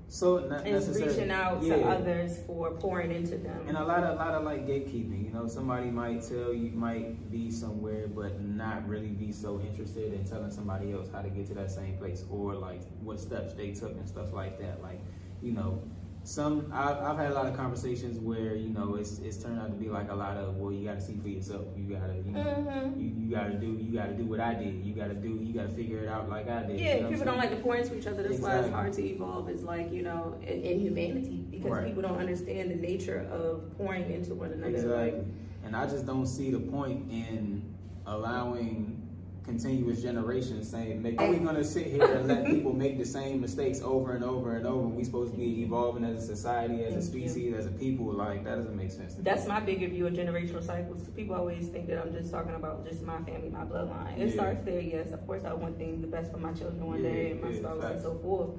So not It's reaching out to others for pouring into them. And a lot of, a lot of like gatekeeping. You know, somebody might tell you might be somewhere, but not really be so interested in telling somebody else how to get to that same place or like what steps they took and stuff like that. Like, you know, some I've, I've had a lot of conversations where you know it's it's turned out to be like a lot of well you got to see for yourself. You gotta you know Mhm. you, you gotta do you gotta do what I did. You gotta do you gotta figure it out like I did. Yeah, you know people don't like to pour into each other. That's why it's hard to evolve. Is like you know, in, in humanity because Right. people don't understand the nature of pouring into one another. Exactly. Like, And I just don't see the point in allowing continuous generations saying, make, are we gonna sit here and let people make the same mistakes over and over and over? We supposed to be mm-hmm. evolving as a society, as a Thank you. species, as a people. Like that doesn't make sense. To That's me. my bigger view of generational cycles. People always think that I'm just talking about just my family, my bloodline. It Yeah. starts there, yes. Of course, I want things the best for my children one Yeah, day and my yeah, spouse and so forth.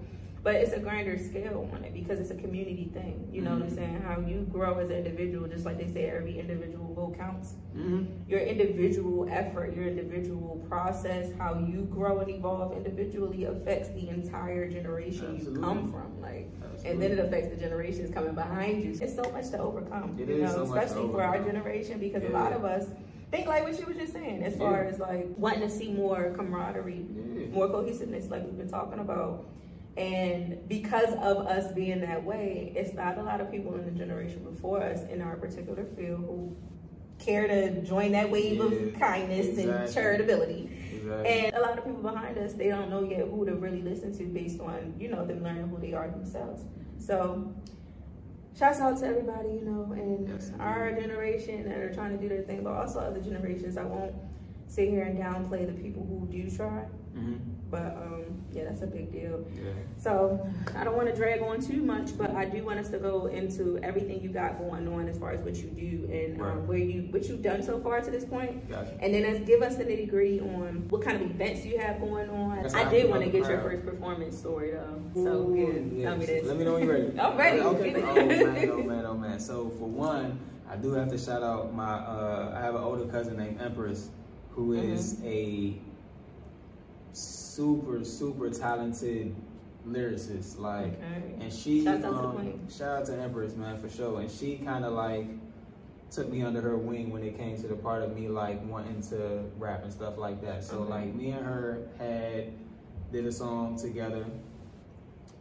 But it's a grander scale on it because it's a community thing. You know what I'm Mhm. saying? How you grow as an individual, just like they say, every individual vote counts. Mhm. Your individual effort, your individual process, how you grow and evolve individually affects the entire generation you come from. Like, and then it affects the generations coming behind you. It's so much to overcome. It you is know, so much especially for our generation because a lot of us think like what you were just saying, as far as like wanting to see more camaraderie, Yeah. more cohesiveness, like we've been talking about. And because of us being that way, it's not a lot of people in the generation before us in our particular field who care to join that wave Yeah, of kindness and exactly. charitability. Exactly. And a lot of people behind us, they don't know yet who to really listen to based on, you know, them learning who they are themselves. So, shouts out to everybody, you know, in Yes, our generation that are trying to do their thing, but also other generations. I won't sit here and downplay the people who do try, Mhm. But um, yeah, that's a big deal. Yeah. So I don't want to drag on too much, but I do want us to go into everything you got going on as far as what you do and Right. um, where you what you've done so far to this point. Gotcha. And then let's give us the nitty gritty on what kind of events you have going on. That's I did want to get your first performance story though. So Ooh, yeah, tell me this. Let me know when you're ready. I'm ready. Okay. Oh man, oh man, oh man. So for one, I do have to shout out my. Uh, I have an older cousin named Empress, who is Mm-hmm. a super super talented lyricist. Like, Okay. and she. Shouts out um. Shout out to Empress, man, for sure. And she kind of like took me under her wing when it came to the part of me like wanting to rap and stuff like that. So Okay. like me and her had did a song together.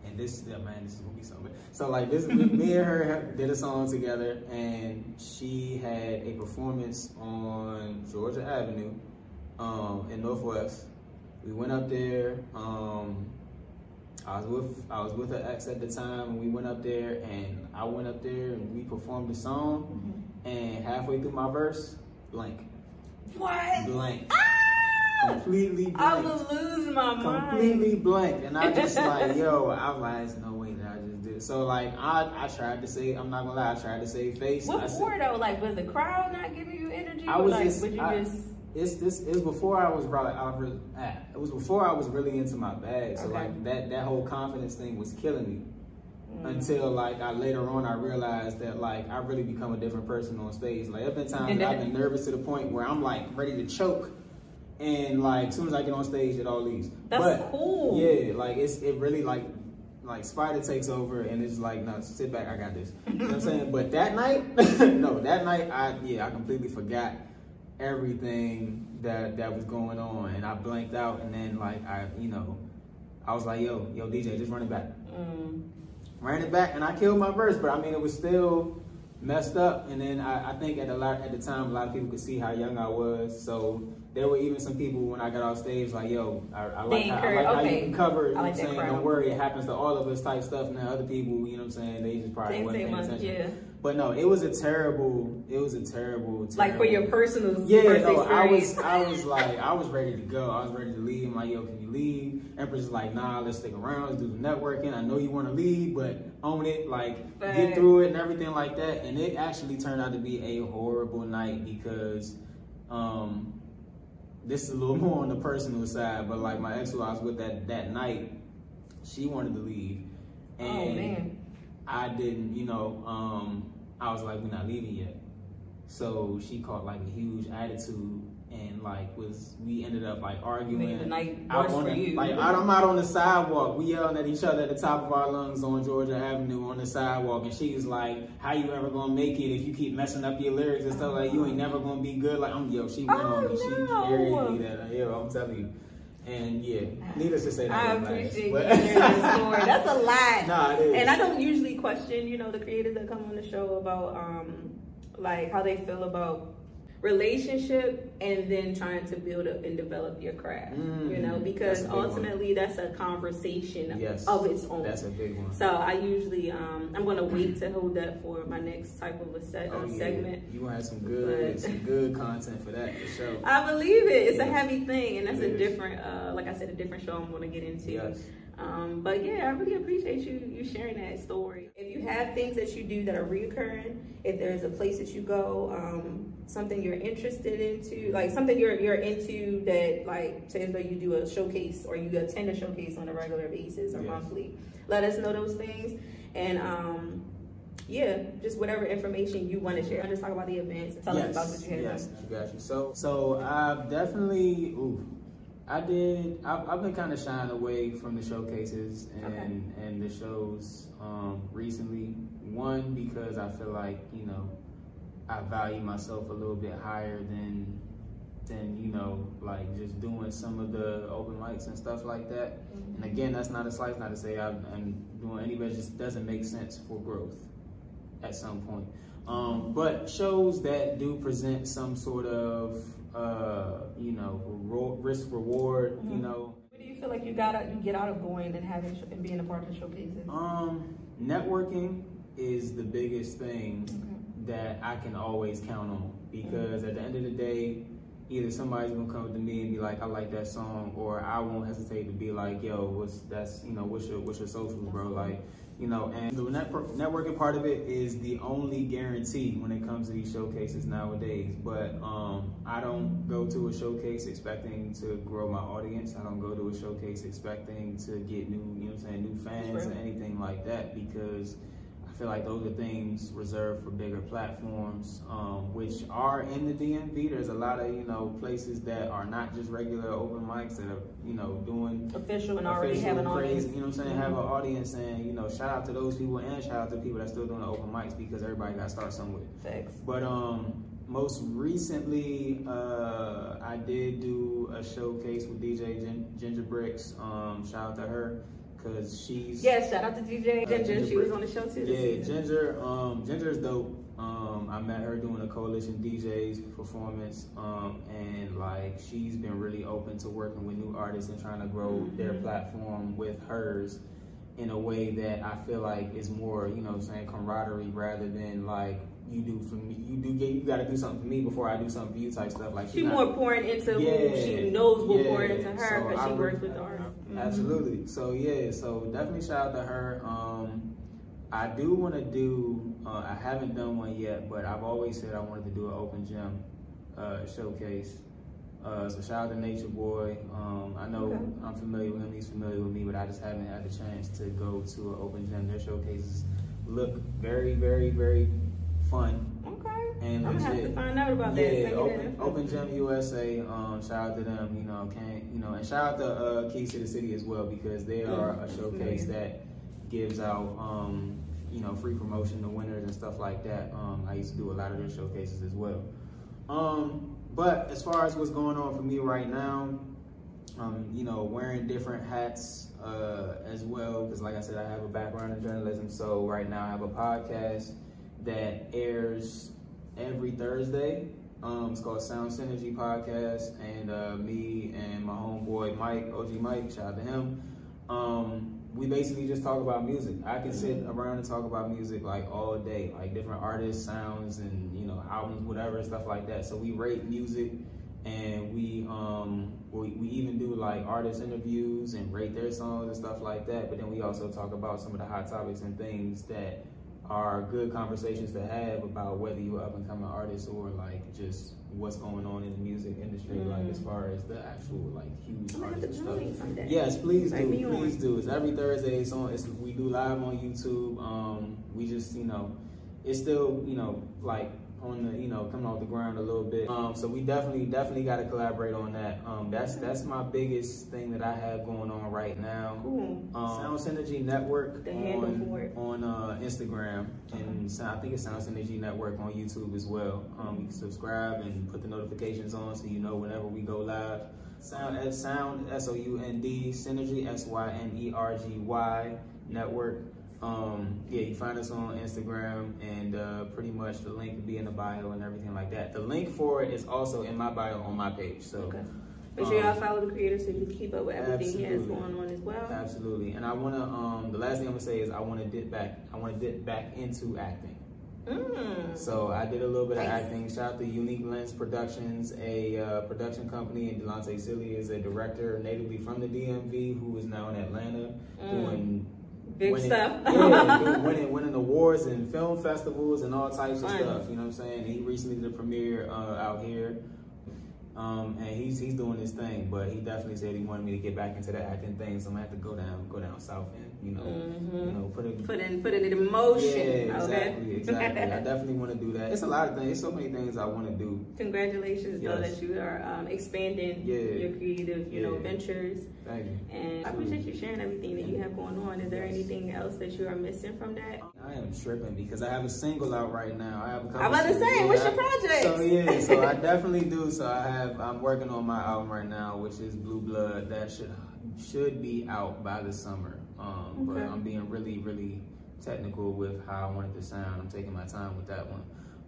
And this, is, yeah, man, this is gonna be something. So like this, me and her did a song together, and she had a performance on Georgia Avenue, um, in Northwest. We went up there. Um, I was with I was with her ex at the time, and we went up there, and I went up there, and we performed the song. And halfway through my verse, blank, What? blank, Ah! completely blank. I would lose my mind. completely blank and I just like yo I was like there's no way that I just did it. so like I I tried to say I'm not gonna lie I tried to save face What for though? Like, was the crowd not giving you energy? I was like, just- would you I- just? It's this it was before I was really I was really, ah, it was before I was really into my bag so Okay. like that that whole confidence thing was killing me Mm. until like I later on I realized that like I really become a different person on stage. Like there's been times that I've been nervous to the point where I'm like ready to choke, and like as soon as I get on stage, it all leaves. That's but, cool. Yeah, like it's it really like like Spyda takes over and it's like no sit back I got this. You know what I'm saying? But that night, no, that night I yeah I completely forgot everything that that was going on and I blanked out and then like I you know I was like yo yo DJ just run it back Mm. ran it back and I killed my verse, but I mean it was still messed up. And then I, I think at a lot at the time a lot of people could see how young I was, so there were even some people when I got off stage like, yo, I, I They like, how, I like how you can cover, you I know like what I'm saying? crowd. Don't worry, it happens to all of us type stuff. Now other people, you know what I'm saying, they just probably Same wasn't paying attention. yeah. But no, it was a terrible, it was a terrible, terrible Like for your personal yeah, no, I was. I was like, I was ready to go. I was ready to leave. I'm like, yo, can you leave? Empress is like, nah, let's stick around. Let's do the networking. I know you want to leave, but own it. Like, get through it and everything like that. And it actually turned out to be a horrible night because, um, this is a little more on the personal side, but like my ex who I was with that that night, she wanted to leave, and oh man. I didn't, you know, um, I was like, we're not leaving yet. So she caught like a huge attitude and like was we ended up like arguing. The night out worse on the- you. Like out, I'm out on the sidewalk. We yelling at each other at the top of our lungs on Georgia Avenue on the sidewalk, and she's like, "How you ever gonna make it if you keep messing up your lyrics and stuff? Like you ain't never gonna be good." Like I'm yo, she went Oh, on me. She no. carried me that. Yo, I'm telling you. And yeah, needless to say, that I was nice, you sharing that story. That's a lot. Nah, it is. And I don't usually question, you know, the creators that come on the show about um like how they feel about relationship and then trying to build up and develop your craft. you know, Mm, because that's a big one. ultimately that's a conversation Yes, of its own. That's a big one. so I usually um I'm gonna wait to hold that for my next type of a set, Oh, yeah. segment. You have some good, But- some good content for that for sure. I believe it. It's a Yes. heavy thing, and that's It a different, uh, like I said, a different show I'm going to get into. Yes. Um, but yeah, I really appreciate you you sharing that story. If you have things that you do that are reoccurring, if there's a place that you go, um, something you're interested into, like something you're you're into that, like say though you do a showcase or you attend a showcase on a regular basis or Yes. monthly, let us know those things, and um, yeah, just whatever information you want to share. Just talk about the events and tell us about what you have. Yes, got you. So, so I've definitely, ooh, I did. I've, I've been kind of shying away from the showcases and Okay. and the shows um, recently. One because I feel like you know I value myself a little bit higher than than you know like just doing some of the open mics and stuff like that. And again, that's not a slice, not to say I'm, I'm doing any, but it just doesn't make sense for growth at some point. Um, but shows that do present some sort of, uh, you know, risk reward, you know, What do you feel like you got out, you get out of going and having sh- and being a part of the showcases? um, networking is the biggest thing that I can always count on because at the end of the day, either somebody's gonna come to me and be like, I like that song, or I won't hesitate to be like, yo, what's that's you know, what's your what's your socials, bro? Like, you know, and the network, networking part of it is the only guarantee when it comes to these showcases nowadays. But um, I don't go to a showcase expecting to grow my audience. I don't go to a showcase expecting to get new, you know, what I'm saying, new fans Sure. or anything like that because. I feel like those are things reserved for bigger platforms, um, which are in the DMV. There's a lot of you know places that are not just regular open mics that are you know doing Official and already official have an crazy, audience. You know what I'm saying? Have an audience, and you know, shout out to those people and shout out to people that still doing the open mics because everybody got to start somewhere. Facts. But um, most recently, uh, I did do a showcase with DJ Gin- Ginger Bricks. Um, shout out to her because she's Yeah, shout out to DJ Ginger. She was on the show too. Yeah. Ginger. Um, Ginger is dope. Um, I met her doing a coalition DJs performance, um, and like she's been really open to working with new artists and trying to grow their Mm-hmm. platform with hers in a way that I feel like is more, you know, saying camaraderie rather than like you do for me. You do get you got to do something for me before I do something for you type stuff. Like She she's not- more pouring into who she knows will yeah. pour into her So because I she works with artists. Mhm. Absolutely. So yeah, so definitely shout out to her. Um, I do want to do. Uh, I haven't done one yet, but I've always said I wanted to do an open gym uh, showcase. Uh, so shout out to Nature Boy. Um, I know Okay. I'm familiar with him. He's familiar with me, but I just haven't had the chance to go to an open gym. Their showcases look very, very, very fun. Okay. And I'm gonna have to find out about that. Yeah, that Open. Open Gym USA. Um, shout out to them. You know, can you know, and shout out to uh, Keys to the City as well because they are a showcase that gives out um, you know free promotion to winners and stuff like that. Um, I used to do a lot of their showcases as well. Um, but as far as what's going on for me right now, um, you know, wearing different hats uh, as well. Because, like I said, I have a background in journalism. So, right now, I have a podcast that airs every Thursday Um, it's called Sound Synergy Podcast, and uh, me and my homeboy Mike, OG Mike, shout out to him. Um, we basically just talk about music. I can sit around and talk about music like all day, like different artists, sounds, and you know albums, whatever, stuff like that. So we rate music, and we um we, we even do like artist interviews and rate their songs and stuff like that. But then we also talk about some of the hot topics and things that are good conversations to have about whether you're up and coming artist or like just what's going on in the music industry, like as far as the actual like huge I'm gonna artists and stuff. Yes, please me do. on. Please do. It's every Thursday. It's on. It's we do live on YouTube. Um, we just you know, it's still you know like on the you know coming off the ground a little bit. Um, so we definitely definitely got to collaborate on that. Um, that's that's my biggest thing that I have going on right now. Cool. Um, Sound Synergy Network on, on uh, Instagram and Sound- I think it's Sound Synergy Network on YouTube as well. Um, you can subscribe and put the notifications on so you know whenever we go live. Sound Sound S O U N D Synergy S Y N E R G Y Network. Um, yeah, you find us on Instagram and uh, pretty much the link will be in the bio and everything like that. The link for it is also in my bio on my page. So. Okay. Make sure y'all um, follow the creator so you can keep up with everything he has going on as well. Absolutely. And I want to, um, the last thing I'm going to say is I want to dip back, I want to dip back into acting. Mm. So I did a little bit of Nice. acting. Shout out to Unique Lens Productions, a uh, production company, and Delonte Silly is a director natively from the DMV who is now in Atlanta doing Mm. Big winning, stuff. yeah, winning, winning awards and film festivals and all types of Fun. stuff. You know what I'm saying? He recently did a premiere uh, out here. Um, and he's he's doing his thing, but he definitely said he wanted me to get back into the acting thing, so I'm gonna have to go down, go down south and you know, you know, put it Put in, put it in motion. yeah, okay. exactly, exactly. I definitely want to do that. It's a lot of things. So many things I want to do. Congratulations, though, that you are um, expanding Yeah. your creative, you know, ventures. Thank you. And I appreciate you sharing everything that you have going on. Is there anything else that you are missing from that? I am tripping because I have a single out right now. I have a couple I'm about to say, what's your project? So yeah, so I definitely do. So I have. I'm working on my album right now, which is Blue Blood. That should should be out by the summer. Um, but I'm being really, really technical with how I want it to sound. I'm taking my time with that one.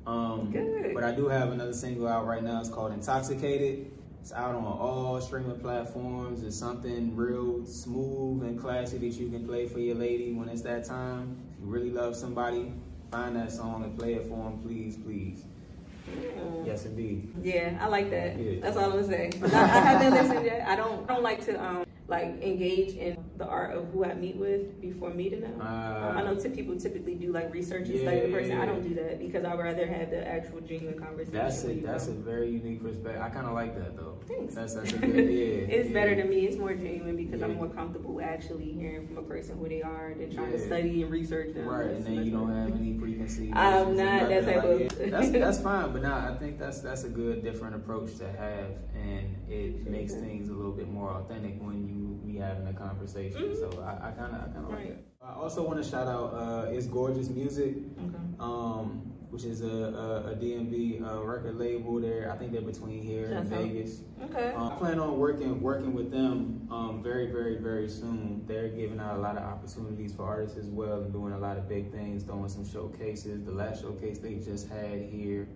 Um, Good. But I do have another single out right now. It's called Intoxicated. It's out on all streaming platforms. It's something real smooth and classy that you can play for your lady when it's that time. If you really love somebody, find that song and play it for them, please, please. Mm. Yes, indeed. Yeah, I like that. Yeah. That's all I'm gonna say. I, I haven't listened yet. I don't. I don't like to um like engage in the art of who I meet with before meeting them. Uh, I know t- people typically do like research and study the Yeah, person. I don't do that because I'd rather have the actual genuine conversation. That's a that's a very unique perspective. I kind of like that though. Thanks. That's that's a good yeah. it's yeah. better to me. It's more genuine because I'm more comfortable actually hearing from a person who they are than trying to study and research them. Right, and then you don't have any preconceived. I'm not that type like of-. That's that's fine, but now I think that's that's a good different approach to have, and it makes things a little bit more authentic when you we having a conversation. So I kind of I kind of like. Right. it. I also want to shout out uh, It's Gorgeous Music, Okay. um, which is a, a, a DMV uh, record label. There, I think they're between here and Shouts. Vegas. Okay. Um, I plan on working working with them um, very, very, very soon. They're giving out a lot of opportunities for artists as well and doing a lot of big things, throwing some showcases. The last showcase they just had here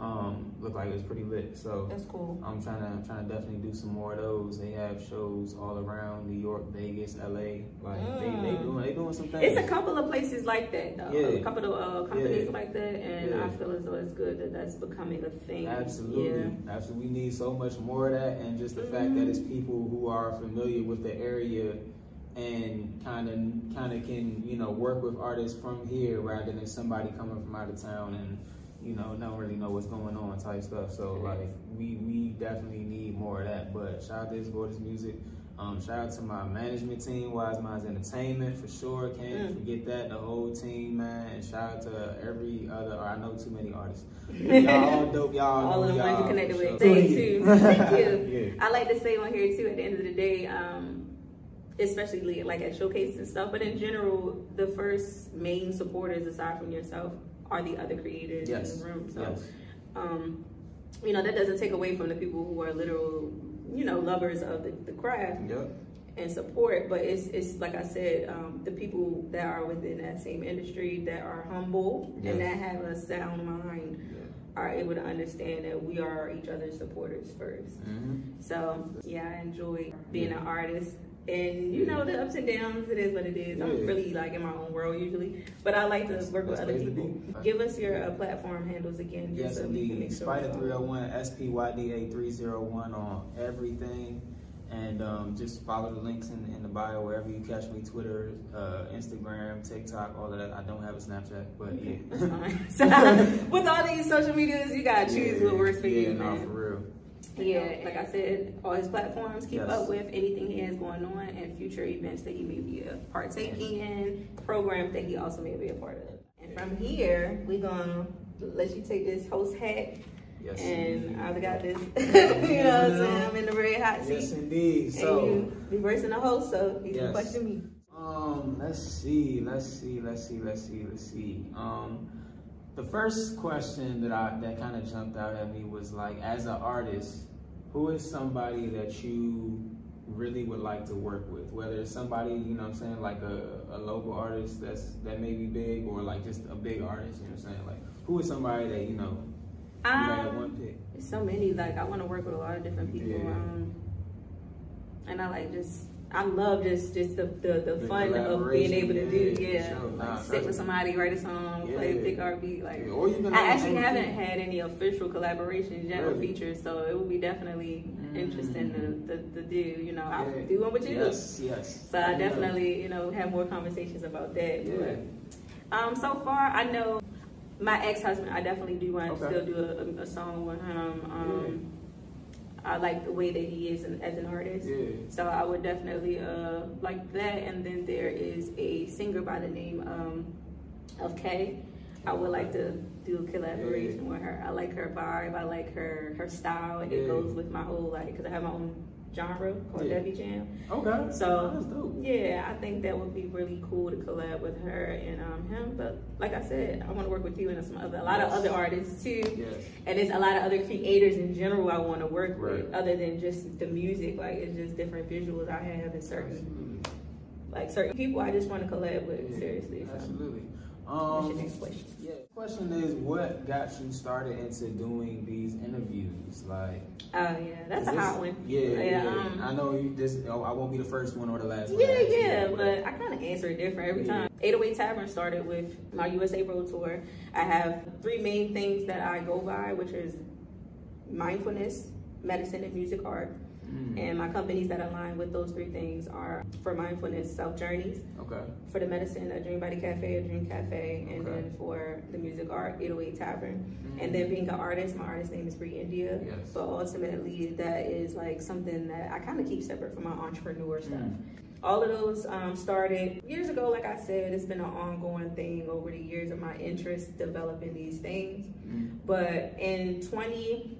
um, looked like it was pretty lit. So That's cool. I'm trying to I'm trying to definitely do some more of those. They have shows all around New York, Vegas, LA. Like they, they Mm. doing they doing some things. It's a couple of places like that, though. Yeah. A couple of uh, companies Yeah. like that, and Yeah. I feel as though it's good that that's becoming a thing. Absolutely, absolutely. We need so much more of that, and just the fact that it's people who are familiar with the area and kind of kind of can you know work with artists from here rather than somebody coming from out of town and you know don't really know what's going on type stuff. So like we we definitely need more of that. But shout out to this gorgeous music. Um, shout out to my management team, Wise Minds Entertainment for sure. Can't Mm. forget that the whole team, man. And shout out to every other. Or I know too many artists. y'all all dope. Y'all All of the ones y'all connected with. sure. Thank you. Thank you. Yeah. I like to say on here too. At the end of the day, um, especially like at showcases and stuff, but in general, the first main supporters aside from yourself are the other creators Yes. in the room. So, Yes. um, you know, that doesn't take away from the people who are literal, you know, lovers of the, the craft. Yep. and support. But it's it's like I said, um, the people that are within that same industry that are humble Yes. and that have a sound mind are able to understand that we are each other's supporters 1st Mm-hmm. So yeah, I enjoy being an artist. And you know the ups and downs, it is what it is. I'm really like in my own world usually, but I like to work with other people. Give us your uh, platform handles again, Yes, so indeed. make sure. Spyda 301, SPYDA 301 on everything. And um, just follow the links in, in the bio wherever you catch me Twitter, uh, Instagram, TikTok, all of that. I don't have a Snapchat, but yeah. So, with all these social medias, you gotta choose what works for yeah, you, no, man. for real. Yeah, like I said, all his platforms keep Yes. up with anything he has going on and future events that he may be a partaking in, programs that he also may be a part of. And from here, we're gonna let you take this host hat, Yes. and I've got this. you know what I'm saying? I'm in the red hot seat, Yes, indeed. and So. you reversing the host, so you can Yes. question me. Um, let's see, let's see, let's see, let's see, let's see. Um, the first question that I that kind of jumped out at me was like, as an artist, who is somebody that you really would like to work with? Whether it's somebody, you know what I'm saying, like a, a local artist that's that may be big or like just a big artist, you know what I'm saying? Like who is somebody that, you know, you Um, one pick? There's so many. Like I want to work with a lot of different people. Yeah. Um, and I like just. I love just just the the, the, The fun of being able to do collaboration, yeah, yeah, sure. like Nah, sit with somebody, write a song, play a pick RB. Like Or I actually haven't had any official collaborations or Really? features, so it would be definitely interesting to, to, to do. You know, I Yeah. would do one with you. Yes, yes. So I Yeah. definitely you know have more conversations about that. Yeah. But, um, so far I know my ex husband. I definitely do want to Okay. still do a, a, a song with him. Um, I like the way that he is an, as an artist. Yeah. So I would definitely uh, like that. And then there is a singer by the name um, of Kay. I would like to do a collaboration with her. I like her vibe. I like her her style, and it goes with my whole like because I have my own genre called Yeah. Debbie Jam. Okay. So yeah, I think that would be really cool to collab with her and um, him. But like I said, I want to work with you and some other a lot of other artists too. Yes. And there's a lot of other creators in general I want to work with, other than just the music. Like it's just different visuals I have and certain Absolutely. like certain people I just want to collab with. Yeah, Seriously. So. Absolutely. Um, your next question? yeah. Question is, what got you started into doing these interviews? Like, Oh yeah, that's a hot one. Yeah, yeah. um, I know you. This, oh, I won't be the first one or the last one. Yeah, to yeah, that, but I kind of answer it different every Yeah. time. 808 Tavern started with my USA Road Tour. I have three main things that I go by, which is mindfulness, medicine, and music art. Mm, And my companies that align with those three things are for mindfulness, Self Journeys, okay. for the medicine, a Dream Body Cafe, a Dream Cafe, and Okay. then for the music art, 808 Tavern. Mm. And then being an artist, my artist name is Brei Endia. Yes. But ultimately, that is like something that I kind of keep separate from my entrepreneur stuff. Mm. All of those um, started years ago. Like I said, it's been an ongoing thing over the years of my interest developing these things. Mm. But in 20,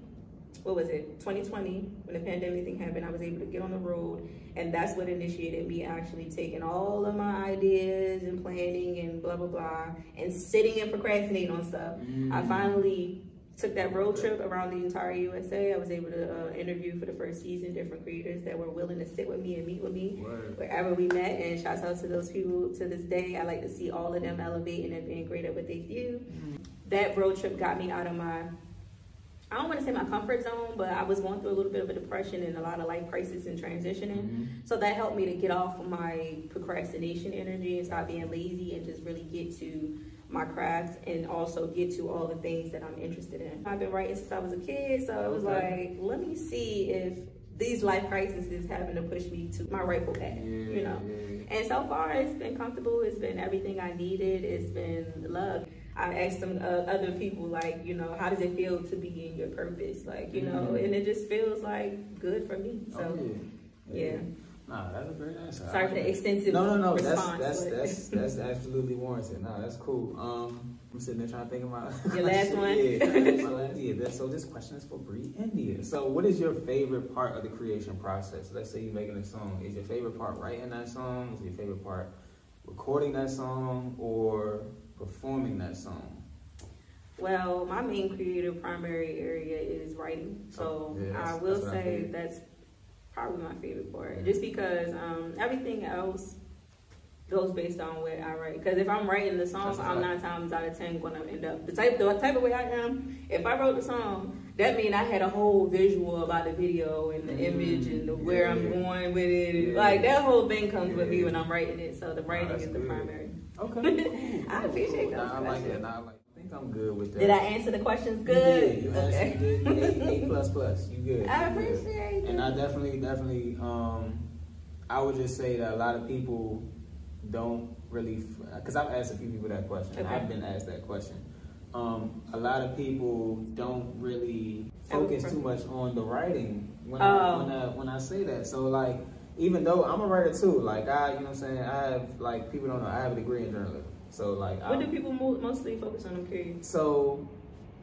what was it, 2020, when the pandemic thing happened, I was able to get on the road. And that's what initiated me actually taking all of my ideas and planning and blah, blah, blah, and sitting and procrastinating on stuff. I Mm. finally took that road trip around the entire USA. I was able to uh, interview for the first season different creators that were willing to sit with me and meet with me Word. wherever we met. And shouts out to those people to this day. I like to see all of them elevating and being great at what they do. That road trip got me out of my I don't want to say my comfort zone, but I was going through a little bit of a depression and a lot of life crisis and transitioning. Mhm. So that helped me to get off of my procrastination energy and stop being lazy and just really get to my craft and also get to all the things that I'm interested in. I've been writing since I was a kid, so it was Okay. like, let me see if these life crises is having to push me to my rightful path, Yeah, you know. yeah. And so far, it's been comfortable. It's been everything I needed. It's been love. I asked some uh, other people, like, you know, how does it feel to be in your purpose? Like, you know, Mhm. and it just feels like good for me. So, Oh, yeah. yeah. Nah, that's a great answer. I Sorry for the extensive No, no, no. response. That's that's that's that's absolutely warranted. No, that's cool. Um, I'm sitting there trying to think about Your last one? yeah, my last, yeah. So this question is for Brei Endia. So, what is your favorite part of the creation process? Let's say you're making a song. Is your favorite part writing that song? Is your favorite part recording that song or performing that song? Well, my main creative primary area is writing. So Oh, that's- I will that's say that's probably my favorite part. Just because um, everything else goes based on what I write. Because if I'm writing the song, I'm nine times out of ten going to end up the type the type of way I am. If I wrote the song, that means I had a whole visual about the video and the mm, image and the, where yeah. I'm going with it. Yeah. Like that whole thing comes yeah. with me when I'm writing it. So the writing oh, is the primary. Okay. I appreciate that. I like that. I like. I think I'm good with that. Did I answer the questions good? You did. You okay. answered A, a plus plus. You good. I appreciate it. And I definitely, definitely, um, I would just say that a lot of people don't really, because I've asked a few people that question. Okay. I've been asked that question. Um, a lot of people don't really focus too much on the writing when, oh. I, when, I, when I say that. So like, even though I'm a writer too, like I, you know what I'm saying, I have, like people don't know, I have a degree in journalism. So like, what I'm, do people mostly focus on? I'm curious. So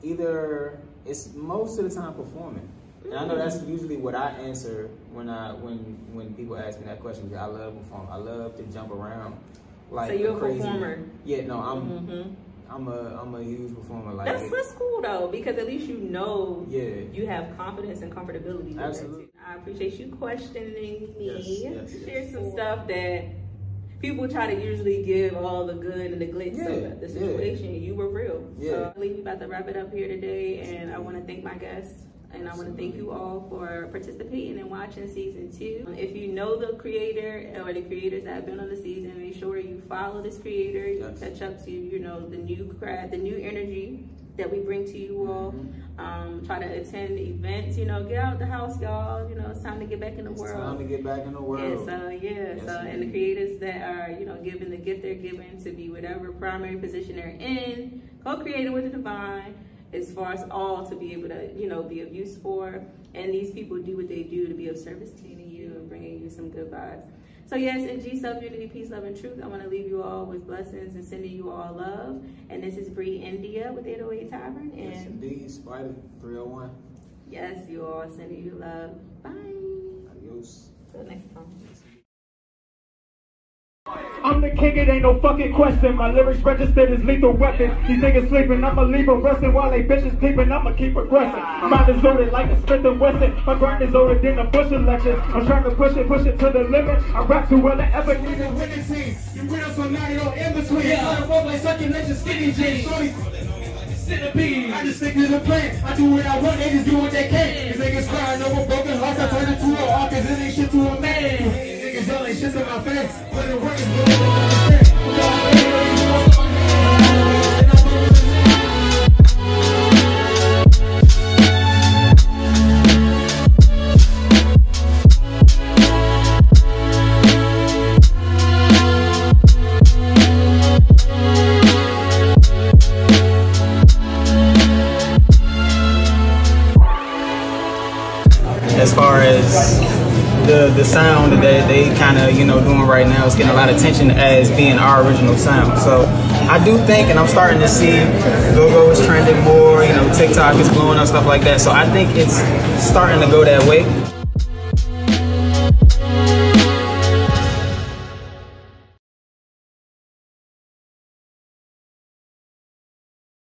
either it's most of the time performing. And I know that's usually what I answer when I when when people ask me that question because I love perform. I love to jump around. Like so you're a crazy. performer. Yeah, no, I'm mm-hmm. I'm a I'm a huge performer. Like that's that's cool though because at least you know yeah you have confidence and comfortability. Absolutely. I appreciate you questioning me. Yes, yes, Share yes. some stuff that people try to usually give all the good and the glitz yeah, of the situation. Yeah. You were real. Yeah. So I believe we about to wrap it up here today, and I want to thank my guests. And I want to thank you all for participating and watching season two. If you know the creator or the creators that have been on the season, make sure you follow this creator. You yes. catch up to you know the new crowd, the new energy that we bring to you all. Mm-hmm. Um, try to attend events. You know, get out the house, y'all. You know, it's time to get back in the world. it's world. Time to get back in the world. And so yeah, yes, so and the creators that are you know given the gift they're given to be whatever primary position they're in, co-creating with the divine as far as all to be able to, you know, be of use for. And these people do what they do to be of service to you and bringing you some good vibes. So yes, in G self unity, peace, love, and truth, I want to leave you all with blessings and sending you all love. And this is Brei Endia with 808 Tavern. And yes, indeed, Spyda 301. Yes, you all sending you love. Bye. Adios. Till next time. I'm the king, it ain't no fucking question. My lyrics registered as lethal weapon. These niggas sleeping, I'ma leave them resting while they bitches peeping. I'ma keep progressing. Mine is loaded like a Smith and Wesson. My grind is older than a Bush election. I'm trying to push it, push it to the limit. I rap too well, I ever need a winning team. You real, so now you in between. Yeah, I walk like circulation, skinny jeans. Centipede. I just stick to the plan. I do what I want, they just do what they can. These niggas crying over broken hearts. I turn it to a hawk, cause it ain't shit to a man yelling shit my face, but it works, As far as the the sound that they kind of you know doing right now is getting a lot of attention as being our original sound. So I do think, and I'm starting to see logo is trending more. You know, TikTok is blowing up stuff like that. So I think it's starting to go that way.